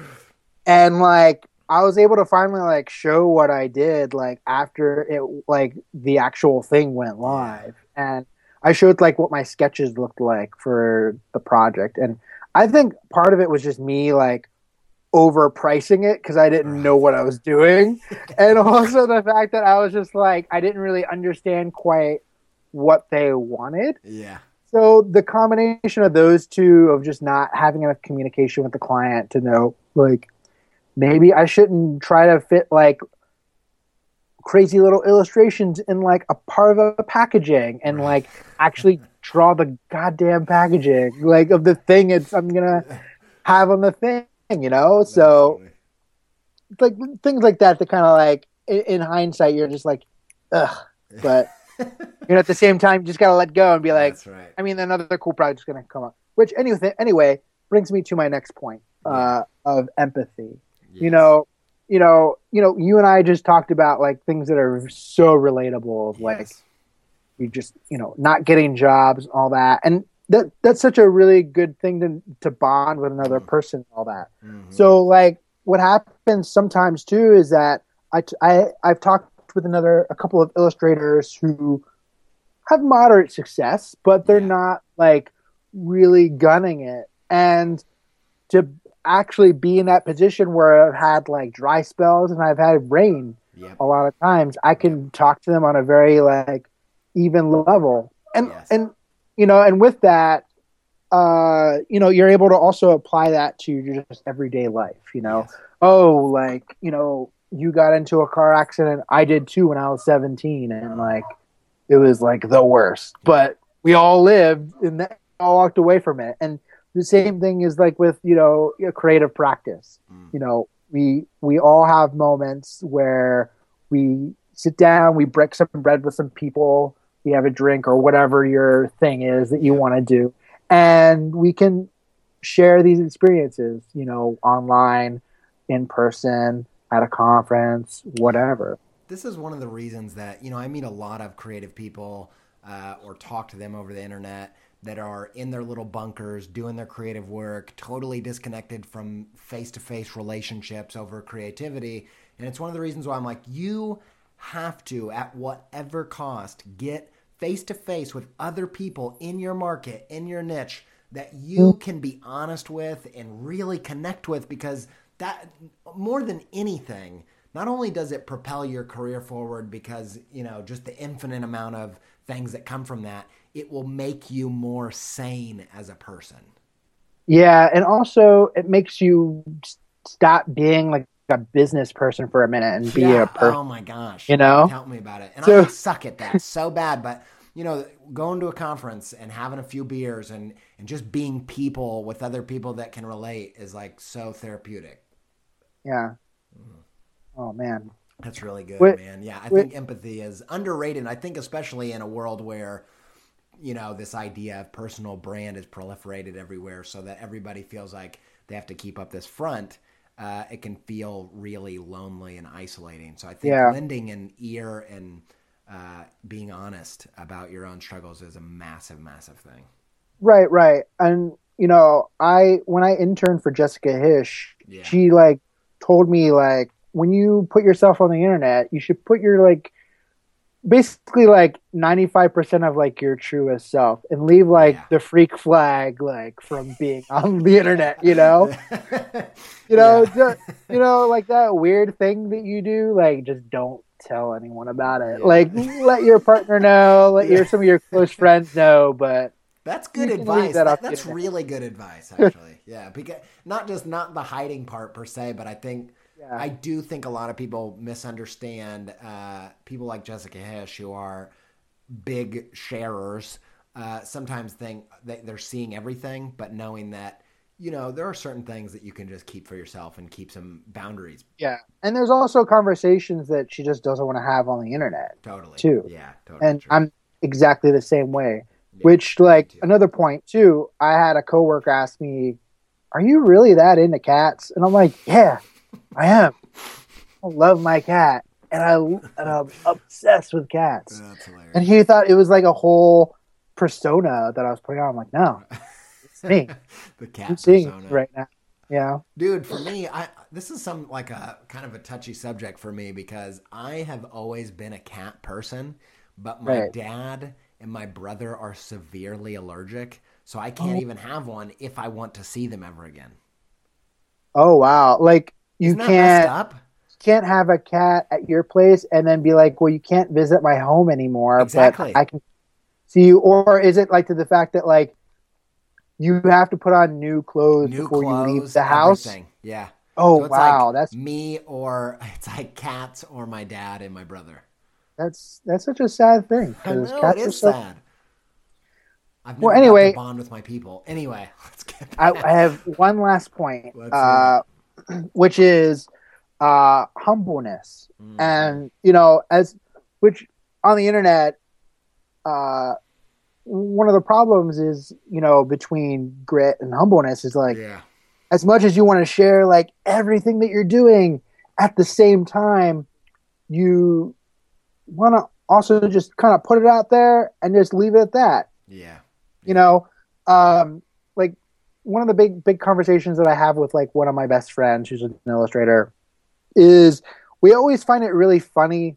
and like I was able to finally like show what I did like after it like the actual thing went live and I showed like what my sketches looked like for the project and I think part of it was just me like overpricing it because I didn't know what I was doing and also the fact that I was just like I didn't really understand quite what they wanted. Yeah. So the combination of those two of just not having enough communication with the client to know like maybe I shouldn't try to fit like crazy little illustrations in like a part of a packaging and like actually draw the goddamn packaging like of the thing it's I'm gonna have on the thing, you know? So like things like that that kind of like in, in, hindsight you're just like ugh but you know at the same time you just gotta let go and be like right. I mean another cool project's gonna come up which anyway anyway brings me to my next point uh, of empathy Yes. You know, you know, you know, you and I just talked about like things that are so relatable, yes. like you just, you know, not getting jobs, all that, and that that's such a really good thing to to bond with another mm-hmm. person, all that. Mm-hmm. So, like, what happens sometimes too is that I I I've talked with another a couple of illustrators who have moderate success, but they're yeah. not like really gunning it, and to actually be in that position where I've had like dry spells and I've had rain yep. a lot of times, I can talk to them on a very like even level. And yes. and you know, and with that, uh, you know, you're able to also apply that to your just everyday life, you know. Yes. Oh, like, you know, you got into a car accident. I did too when I was 17 and like it was like the worst. But we all lived and all walked away from it. And the same thing is like with you know creative practice mm. you know we we all have moments where we sit down we break some bread with some people we have a drink or whatever your thing is that you want to do and we can share these experiences you know online in person at a conference whatever this is one of the reasons that you know i meet a lot of creative people uh, or talk to them over the internet that are in their little bunkers doing their creative work, totally disconnected from face to face relationships over creativity. And it's one of the reasons why I'm like, you have to, at whatever cost, get face to face with other people in your market, in your niche that you can be honest with and really connect with because that more than anything not only does it propel your career forward because you know just the infinite amount of things that come from that it will make you more sane as a person. Yeah, and also it makes you stop being like a business person for a minute and be yeah. a person. Oh my gosh! You know, Help me about it. And so, I suck at that so bad, but you know, going to a conference and having a few beers and and just being people with other people that can relate is like so therapeutic. Yeah. Mm. Oh man, that's really good, man. Yeah, I think empathy is underrated. I think especially in a world where you know, this idea of personal brand is proliferated everywhere so that everybody feels like they have to keep up this front. Uh, it can feel really lonely and isolating. So I think yeah. lending an ear and uh, being honest about your own struggles is a massive, massive thing. Right, right. And you know, I when I interned for Jessica Hische, yeah. she like told me like when you put yourself on the internet, you should put your like basically like 95% of like your truest self and leave like yeah. the freak flag like from being on the internet you know you know yeah. just, you know like that weird thing that you do like just don't tell anyone about it yeah. like let your partner know let your some of your close friends know but that's good advice that that, that's really good advice actually yeah because not just not the hiding part per se but i think yeah. I do think a lot of people misunderstand uh, people like Jessica Hische who are big sharers. Uh, sometimes think that they're seeing everything, but knowing that you know, there are certain things that you can just keep for yourself and keep some boundaries. Yeah, and there's also conversations that she just doesn't want to have on the internet. Totally. Too. Yeah. Totally. and true. I'm exactly the same way. Yeah, Which, like, another point too. I had a coworker ask me, "Are you really that into cats?" And I'm like, "Yeah, I am. I love my cat, and I and I'm obsessed with cats." That's hilarious. And he thought it was like a whole persona that I was putting on. I'm like, "No, it's me. the cat I'm seeing right now." Yeah, Dude, for me, I this is some like a kind of a touchy subject for me because I have always been a cat person, but my Right. dad and my brother are severely allergic, so I can't Oh. even have one if I want to see them ever again. Oh wow! Like you Isn't can't can't have a cat at your place and then be like, well, you can't visit my home anymore. Exactly. But I can see you. Or is it like to the fact that like you have to put on new clothes New before clothes, you leave the house? everything. Yeah. Oh So wow, like that's me or it's like cats or my dad and my brother. that's that's such a sad thing I know, cats it are so. sad. I've never Well, anyway- bond with my people. Anyway, let's get I. I have one last point, Let's uh, which is uh, humbleness. Mhm. and you know as which on the internet uh one of the problems is you know between grit and humbleness is like yeah. as much as you want to share like everything that you're doing at the same time you want to also just kind of put it out there and just leave it at that Yeah. you know um like one of the big big conversations that i have with like one of my best friends who's an illustrator is we always find it really funny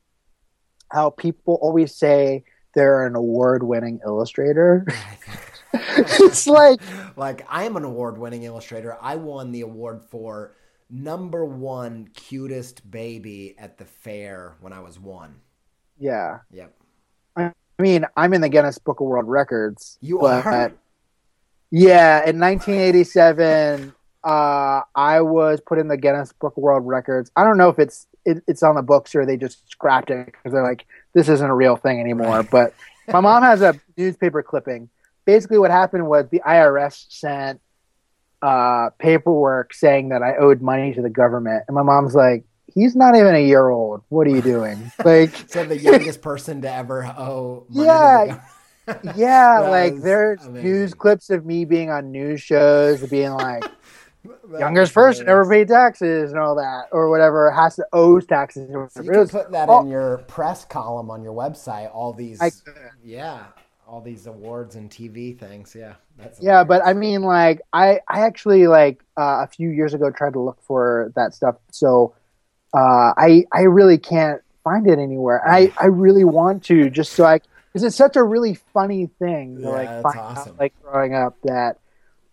how people always say they're an award-winning illustrator it's like like I am an award-winning illustrator. I won the award for number one cutest baby at the fair when I was one. yeah Yep. i mean i'm in the guinness book of world records You but are? Yeah in 1987 uh i was put in the guinness book of world records. I don't know if it's it, it's on the books or they just scrapped it because they're like this isn't a real thing anymore. But my mom has a newspaper clipping. Basically what happened was the irs sent uh paperwork saying that i owed money to the government. And my mom's like he's not even a year old. What are you doing? Like So the youngest person to ever owe money Yeah. To the government. yeah like is there's amazing. news clips of me being on news shows being like youngest person ever paid taxes and all that or whatever has to owes taxes So you can put that oh, in your press column on your website. All these, I- yeah, all these awards and TV things. Yeah, that's yeah but i mean like i i actually like uh, a few years ago tried to look for that stuff so uh i i really can't find it anywhere i i really want to just so i because it's such a really funny thing to Yeah, like find awesome. out like growing up that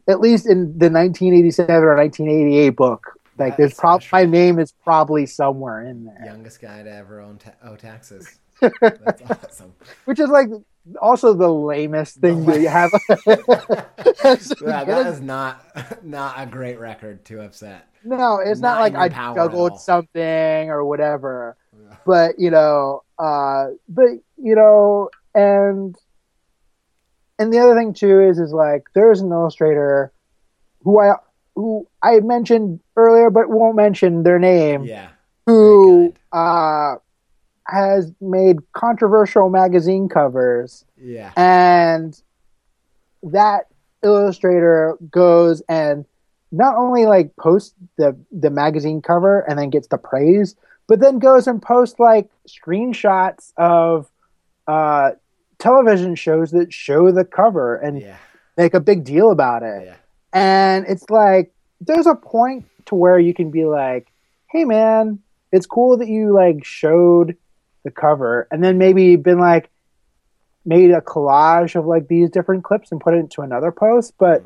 at least in the 1987 or 1988 book like there's That's prob special. my name is probably somewhere in there youngest guy to ever own ta- owe taxes. That's awesome. which is like also the lamest thing that you have. Yeah, that is not not a great record to upset no, it's not, not like I power at all. juggled something or whatever. Yeah. But you know, uh, but you know, and and the other thing too is is like there's an illustrator who I who I mentioned earlier, but won't mention their name. Yeah, who uh, has made controversial magazine covers. Yeah, and that illustrator goes and not only like posts the the magazine cover and then gets the praise but then goes and posts like screenshots of uh television shows that show the cover and yeah, make a big deal about it. Yeah. and it's like there's a point to where you can be like hey man it's cool that you like showed the cover and then maybe been like made a collage of like these different clips and put it into another post but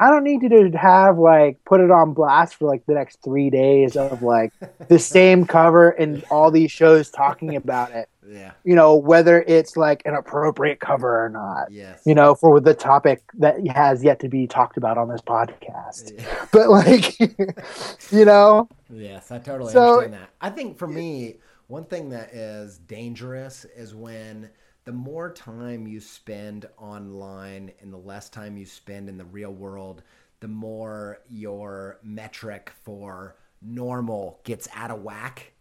i don't need you to have like put it on blast for like the next three days of like the same cover and all these shows talking about it Yeah. you know whether it's like an appropriate cover or not Yes. you know, for the topic that has yet to be talked about on this podcast. Yeah. But like, you know, Yes, I totally So- understand that. I think for me, one thing that is dangerous is when the more time you spend online and the less time you spend in the real world, the more your metric for normal gets out of whack.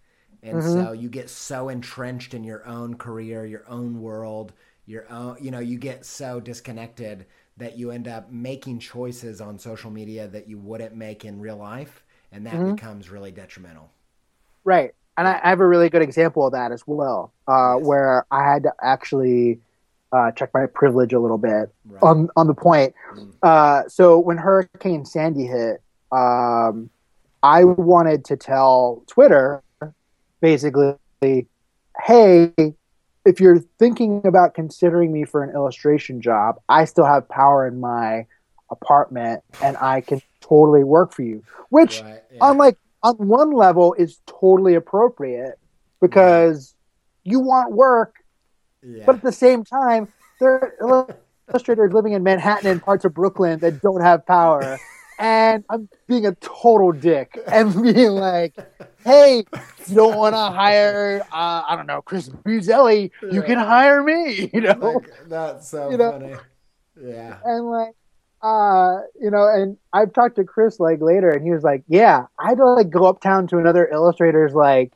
And mm-hmm. so you get so entrenched in your own career, your own world, your own, you know, you get so disconnected that you end up making choices on social media that you wouldn't make in real life. And that mm-hmm. becomes really detrimental. Right. And I, I, have a really good example of that as well, uh, yes. where I had to actually uh, check my privilege a little bit right. on on the point. Mm. Uh, so when Hurricane Sandy hit, um, I wanted to tell Twitter basically, hey, if you're thinking about considering me for an illustration job, I still have power in my apartment and I can totally work for you. Which, right, yeah. on like on one level, is totally appropriate because you want work yeah. But at the same time, there are illustrators living in Manhattan and parts of Brooklyn that don't have power. And I'm being a total dick and being like, hey, you don't want to hire, uh, I don't know, Chris Buzelli, yeah. you can hire me, you know? Like, that's so you know? funny. Yeah. And like, uh, you know, and I've talked to Chris like later, and he was like, "Yeah, I'd like go uptown to another illustrator's like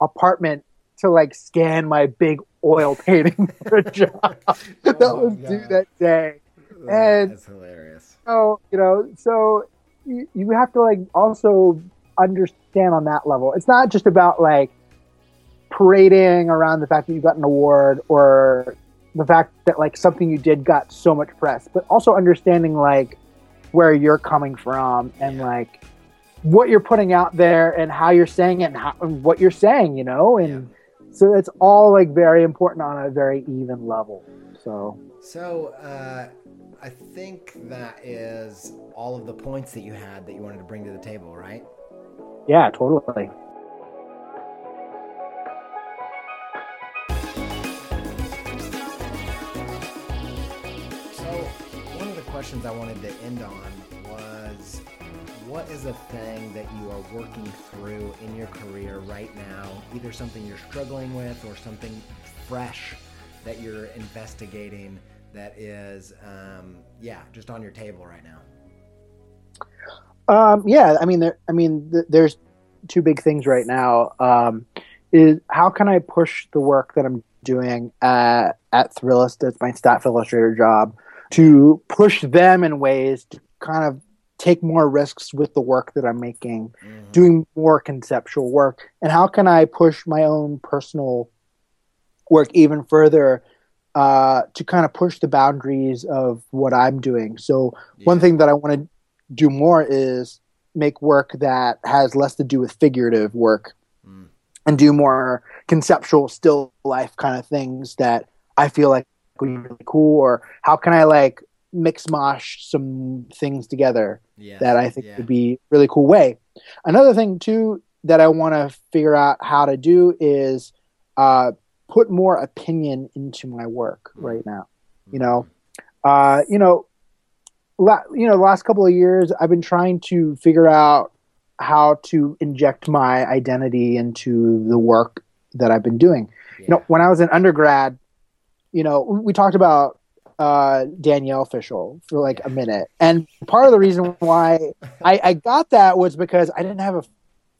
apartment to like scan my big oil painting for a job oh that was God. due that day. and that's hilarious. So you know, so you, you have to like also understand on that level. It's not just about like parading around the fact that you got an award or the fact that like something you did got so much press, but also understanding like where you're coming from and like what you're putting out there and how you're saying it and, how, and what you're saying, you know, and so it's all like very important on a very even level. So. So uh, I think that is all of the points that you had that you wanted to bring to the table, right? Yeah, totally. Questions I wanted to end on was what is a thing that you are working through in your career right now? Either something you're struggling with or something fresh that you're investigating that is, um, yeah, just on your table right now. Um, yeah, I mean, there, I mean, th- there's two big things right now. Um, is how can I push the work that I'm doing at, at Thrillist, as my staff illustrator job, to push them in ways to kind of take more risks with the work that I'm making, mm-hmm. doing more conceptual work, and how can I push my own personal work even further uh, to kind of push the boundaries of what I'm doing. So yeah. one thing that I want to do more is make work that has less to do with figurative work mm. and do more conceptual still life kind of things that I feel like really cool or how can I like mix mosh some things together yes, that I think yeah. would be really cool way. Another thing too that I want to figure out how to do is uh, put more opinion into my work mm-hmm. right now. You know, uh, you know, la- you know, last couple of years I've been trying to figure out how to inject my identity into the work that I've been doing. Yeah. You know, when I was an undergrad, you know, we talked about uh, Danielle Fishel for like a minute. And part of the reason why I, I, got that was because I didn't have a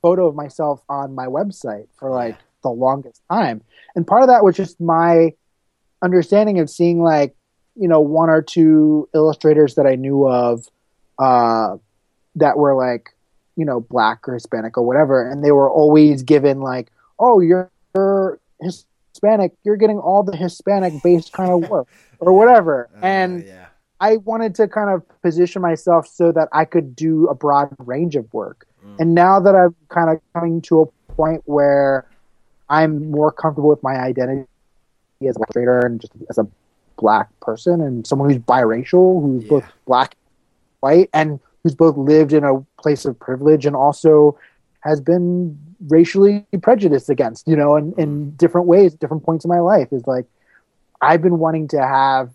photo of myself on my website for like the longest time. And part of that was just my understanding of seeing like, you know, one or two illustrators that I knew of uh, that were like, you know, black or Hispanic or whatever. And they were always given like, oh, you're, you're Hispanic, you're getting all the Hispanic based kind of work or whatever. Uh, and yeah. I wanted to kind of position myself so that I could do a broad range of work. Mm. And now that I'm kind of coming to a point where I'm more comfortable with my identity as a illustrator and just as a black person and someone who's biracial, who's yeah. both black, white, and who's both lived in a place of privilege and also has been racially prejudiced against, you know, in, in mm-hmm. different ways, different points in my life is like I've been wanting to have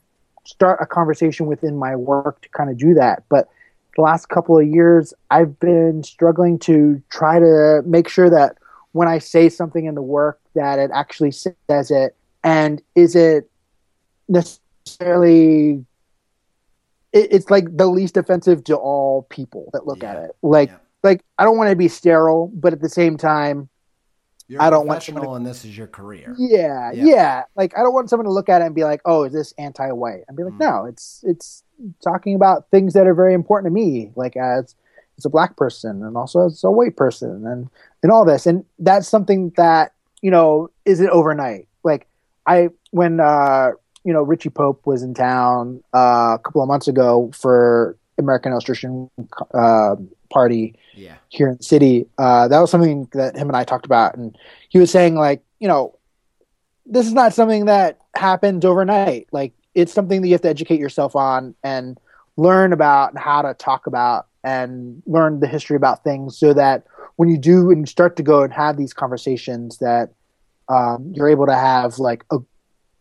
start a conversation within my work to kind of do that. But the last couple of years I've been struggling to try to make sure that when I say something in the work that it actually says it and is it necessarily it's like the least offensive to all people that look Yeah. at it. Like Yeah. Like I don't want to be sterile, but at the same time, You're I don't want professional and this is your career. yeah, Yeah. yeah, Like I don't want someone to look at it and be like, "Oh, is this anti-white?" And be like, Mm. "No, it's it's talking about things that are very important to me, like as as a black person and also as a white person and and all this." And that's something that you know isn't overnight. Like I when uh you know Richie Pope was in town uh, a couple of months ago for American Illustration uh, party Yeah. here in the city. Uh, that was something that him and I talked about, and he was saying like, you know, this is not something that happens overnight. Like it's something that you have to educate yourself on and learn about and how to talk about and learn the history about things, so that when you do and you start to go and have these conversations, that um, you're able to have like a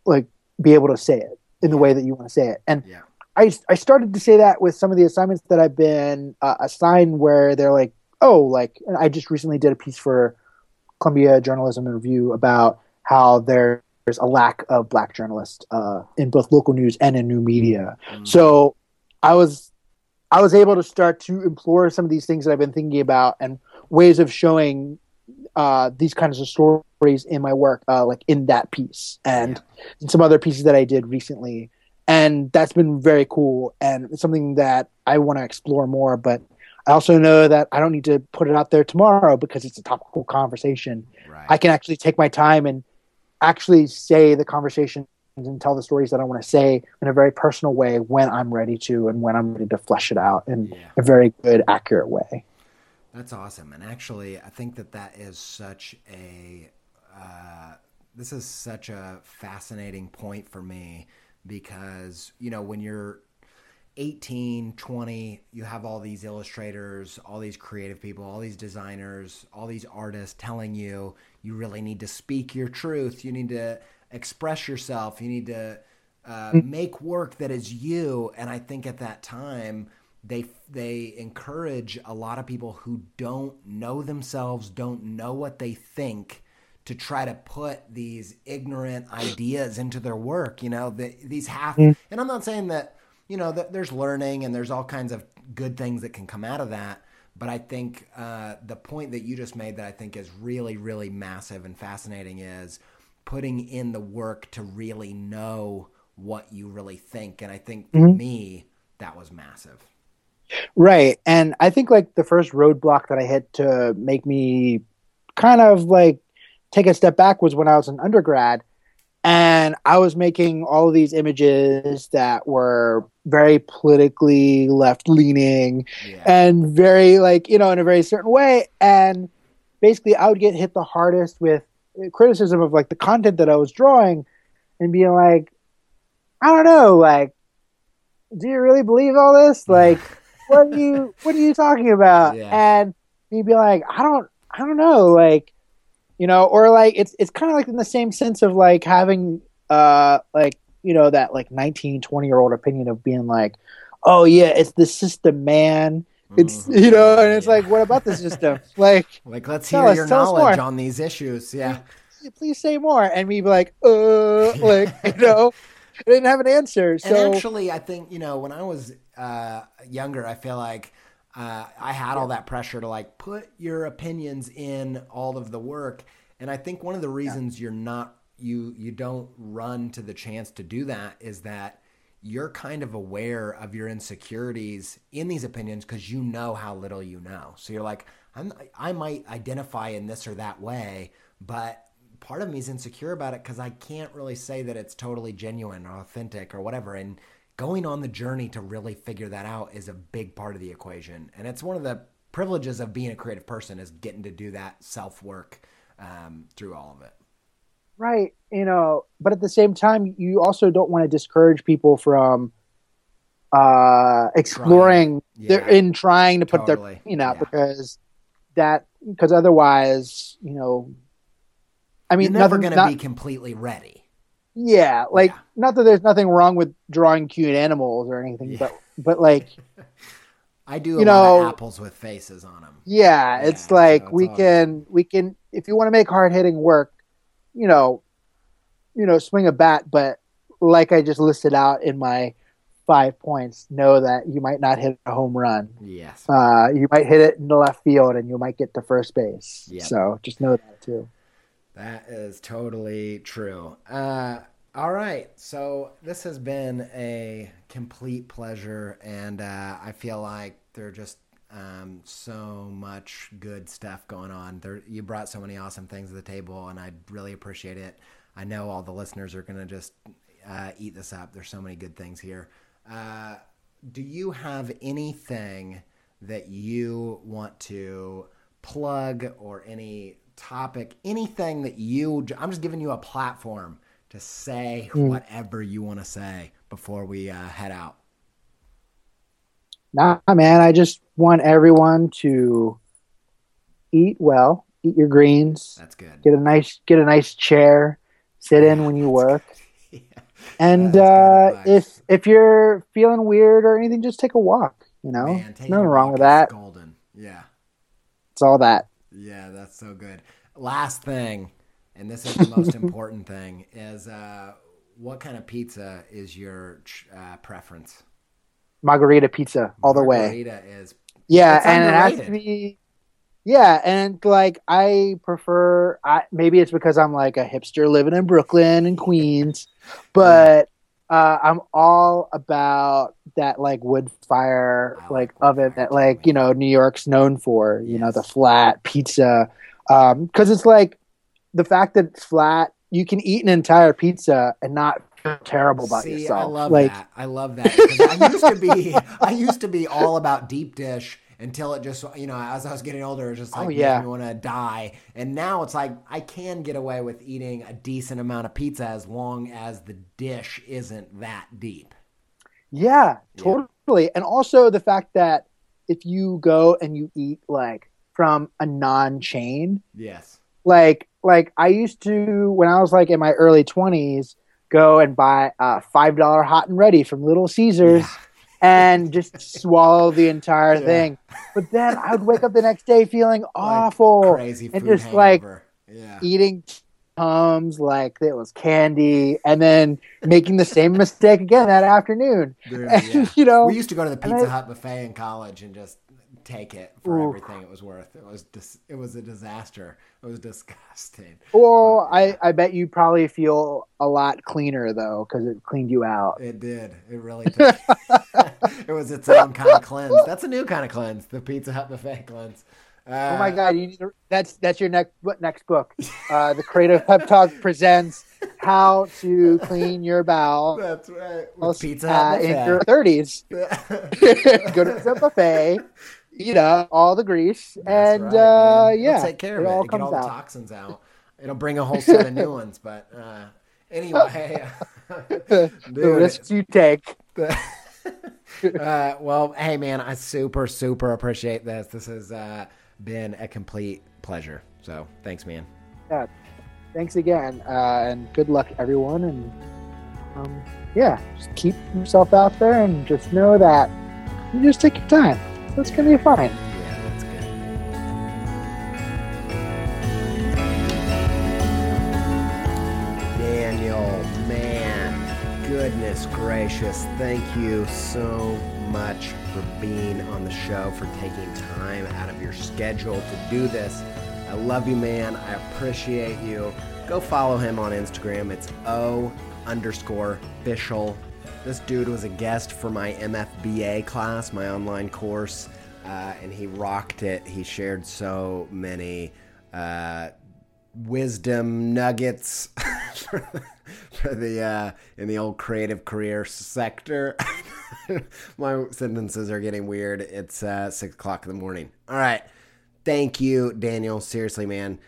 like be able to say it in the way that you want to say it. And Yeah. I, I started to say that with some of the assignments that I've been uh, assigned where they're like, oh, like, I just recently did a piece for Columbia Journalism and Review about how there's a lack of black journalists uh, in both local news and in new media. Mm. So I was I was able to start to implore some of these things that I've been thinking about and ways of showing uh, these kinds of stories in my work, uh, like in that piece and in some other pieces that I did recently. And that's been very cool and something that I want to explore more. But I also know that I don't need to put it out there tomorrow because it's a topical conversation. right. I can actually take my time and actually say the conversation and tell the stories that I want to say in a very personal way when I'm ready to and when I'm ready to flesh it out in Yeah. a very good, accurate way. That's awesome. And actually, I think that that is such a uh, this is such a fascinating point for me because you know when you're 18, 20, you have all these illustrators, all these creative people, all these designers, all these artists telling you you really need to speak your truth, you need to express yourself, you need to uh, make work that is you. And I think at that time, they they encourage a lot of people who don't know themselves, don't know what they think, to try to put these ignorant ideas into their work. You know, the, these half. And I'm not saying that you know that there's learning and there's all kinds of good things that can come out of that. But I think uh, the point that you just made that I think is really, really massive and fascinating is putting in the work to really know what you really think. And I think for me, that was massive. Right. And I think like the first roadblock that I hit to make me kind of like take a step back was when I was an undergrad and I was making all of these images that were very politically left leaning Yeah. and very like, you know, in a very certain way. And basically I would get hit the hardest with criticism of like the content that I was drawing and being like, I don't know, like, do you really believe all this? Like, what are you what are you talking about Yeah. and he'd be like i don't i don't know like you know or like it's it's kind of like in the same sense of like having uh like you know that like 19 20 year old opinion of being like oh yeah it's the system man it's Mhm. you know and it's Yeah. like what about the system like Like, let's hear us- your knowledge on these issues. Yeah. please say more and me be like uh like you know i didn't have an answer so and actually, I think you know when I was uh, younger, I feel like uh, I had all that pressure to like put your opinions in all of the work, and I think one of the reasons you're not you you don't run to the chance to do that is that you're kind of aware of your insecurities in these opinions because you know how little you know. So you're like, I'm, I might identify in this or that way, but part of me is insecure about it because I can't really say that it's totally genuine or authentic or whatever. And going on the journey to really figure that out is a big part of the equation. And it's one of the privileges of being a creative person is getting to do that self work um, through all of it. Right. You know, but at the same time, you also don't want to discourage people from uh exploring Trying. their in trying to put Totally. their you know Yeah. because that because otherwise you know i mean You're never going to be completely ready. Yeah like Yeah. not that there's nothing wrong with drawing cute animals or anything Yeah. but but like I do a You lot of know- apples with faces on them. yeah, Yeah, it's like so it's we can we can if you want to make hard hitting work you know you know swing a bat but like i just listed out in my five points, know that you might not hit a home run. Yes. Uh, you might hit it in the left field and you might get to first base. Yep. So just know that too. That is totally true. Uh, all right. So this has been a complete pleasure, and uh, I feel like there are just um, so much good stuff going on. There, you brought so many awesome things to the table, and I really appreciate it. I know all the listeners are going to just uh, eat this up. There's so many good things here. Uh, do you have anything that you want to plug or any topic, anything that you, I'm just giving you a platform to say Mm. whatever you want to say before we uh, head out. Nah, man, I just want everyone to eat well, eat your greens, That's good. get a nice get a nice chair, sit in when you work. Yeah. And uh, if if you're feeling weird or anything, just take a walk. You know, Man, nothing wrong with that. Golden. Yeah. It's all that. Yeah, that's so good. Last thing, and this is the most important thing, is uh, what kind of pizza is your uh, preference? Margherita pizza all the way. Margherita is Yeah, and it has to be. Yeah, and like I prefer. I maybe it's because I'm like a hipster living in Brooklyn and Queens, but uh, I'm all about that like wood fire like oven that like you know New York's known for. You know the flat pizza, because it's like the fact that it's flat. You can eat an entire pizza and not feel terrible about See, yourself. I love like, that. I love that I used to be I used to be all about deep dish until it just you know as I was getting older it was just oh, like Oh, yeah. me want to die. And now it's like I can get away with eating a decent amount of pizza as long as the dish isn't that deep. Yeah, Yeah. totally. And also the fact that if you go and you eat like from a non-chain, Yes. like like I used to when I was like in my early 20s go and buy a $5 hot and ready from Little Caesars and just swallow the entire Yeah. thing. But then I would wake up the next day feeling awful Crazy food and just like yeah. eating Tums like it was candy and then making the same mistake again that afternoon. Dude, And, yeah. you know, We used to go to the Pizza I- Hut buffet in college and just take it for Oof. everything it was worth. It was dis- it was a disaster. It was disgusting. Well, I, I bet you probably feel a lot cleaner though because it cleaned you out. It did. It really took. it was its own kind of cleanse. That's a new kind of cleanse. The Pizza Hut buffet cleanse. Uh, oh my god, you need to, that's that's your next what next book. Uh, the Creative Pep Talk presents how to clean your bowel That's right. uh, With Pizza Hut in your thirties. Go to the buffet, eat up all the grease, That's and right, uh, yeah, It'll take care of it it. all Get all the out. toxins out. It'll bring a whole set of new ones. But uh, anyway, the dude, risks you take. uh, well, hey man, I super super appreciate this. This has uh, been a complete pleasure. So thanks, man. Yeah. Thanks again, uh, and good luck, everyone. And um, yeah, just keep yourself out there, and just know that you just take your time. It's gonna be fine. Goodness gracious, thank you so much for being on the show, for taking time out of your schedule to do this. I love you, man. I appreciate you. Go follow him on Instagram. It's O underscore fishel. This dude was a guest for my MFBA class, my online course, uh, and he rocked it. He shared so many uh, wisdom nuggets for, the uh, in the old creative career sector. my sentences are getting weird. It's uh, six o'clock in the morning. All right. Thank you, Daniel. Seriously, man.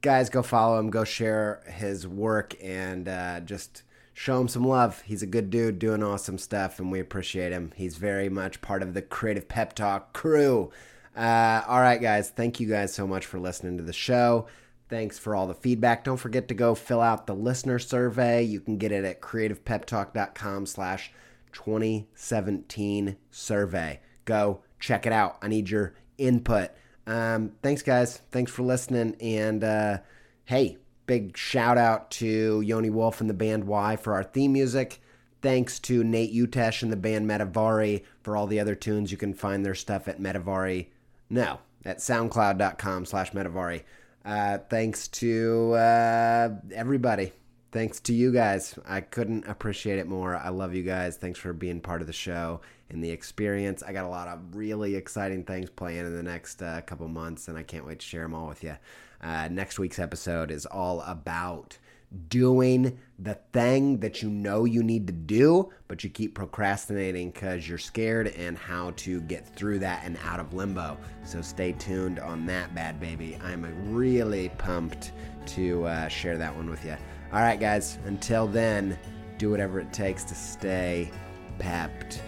Guys, go follow him. Go share his work and uh, just show him some love. He's a good dude doing awesome stuff, and we appreciate him. He's very much part of the Creative Pep Talk crew. Uh, all right, guys. Thank you guys so much for listening to the show. Thanks for all the feedback. Don't forget to go fill out the listener survey. You can get it at creativepeptalk.com slash 2017 survey. Go check it out. I need your input. Um, thanks, guys. Thanks for listening. And uh, hey, big shout out to Yoni Wolf and the band WHY? for our theme music. Thanks to Nate Utesch and the band Metavari. For all the other tunes, you can find their stuff at Metavari. No, at soundcloud.com slash Metavari. Uh, thanks to uh, everybody. Thanks to you guys. I couldn't appreciate it more. I love you guys. Thanks for being part of the show and the experience. I got a lot of really exciting things playing in the next uh, couple months, and I can't wait to share them all with you. Uh, next week's episode is all about doing the thing that you know you need to do, but you keep procrastinating because you're scared and how to get through that and out of limbo. So stay tuned on that, bad baby. I'm really pumped to uh, share that one with you. All right, guys, until then, do whatever it takes to stay pepped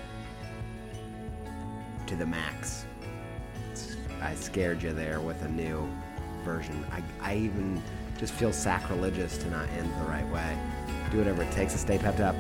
to the max. I scared you there with a new version. I, I even just feels sacrilegious to not end the right way. Do whatever it takes to stay pepped up.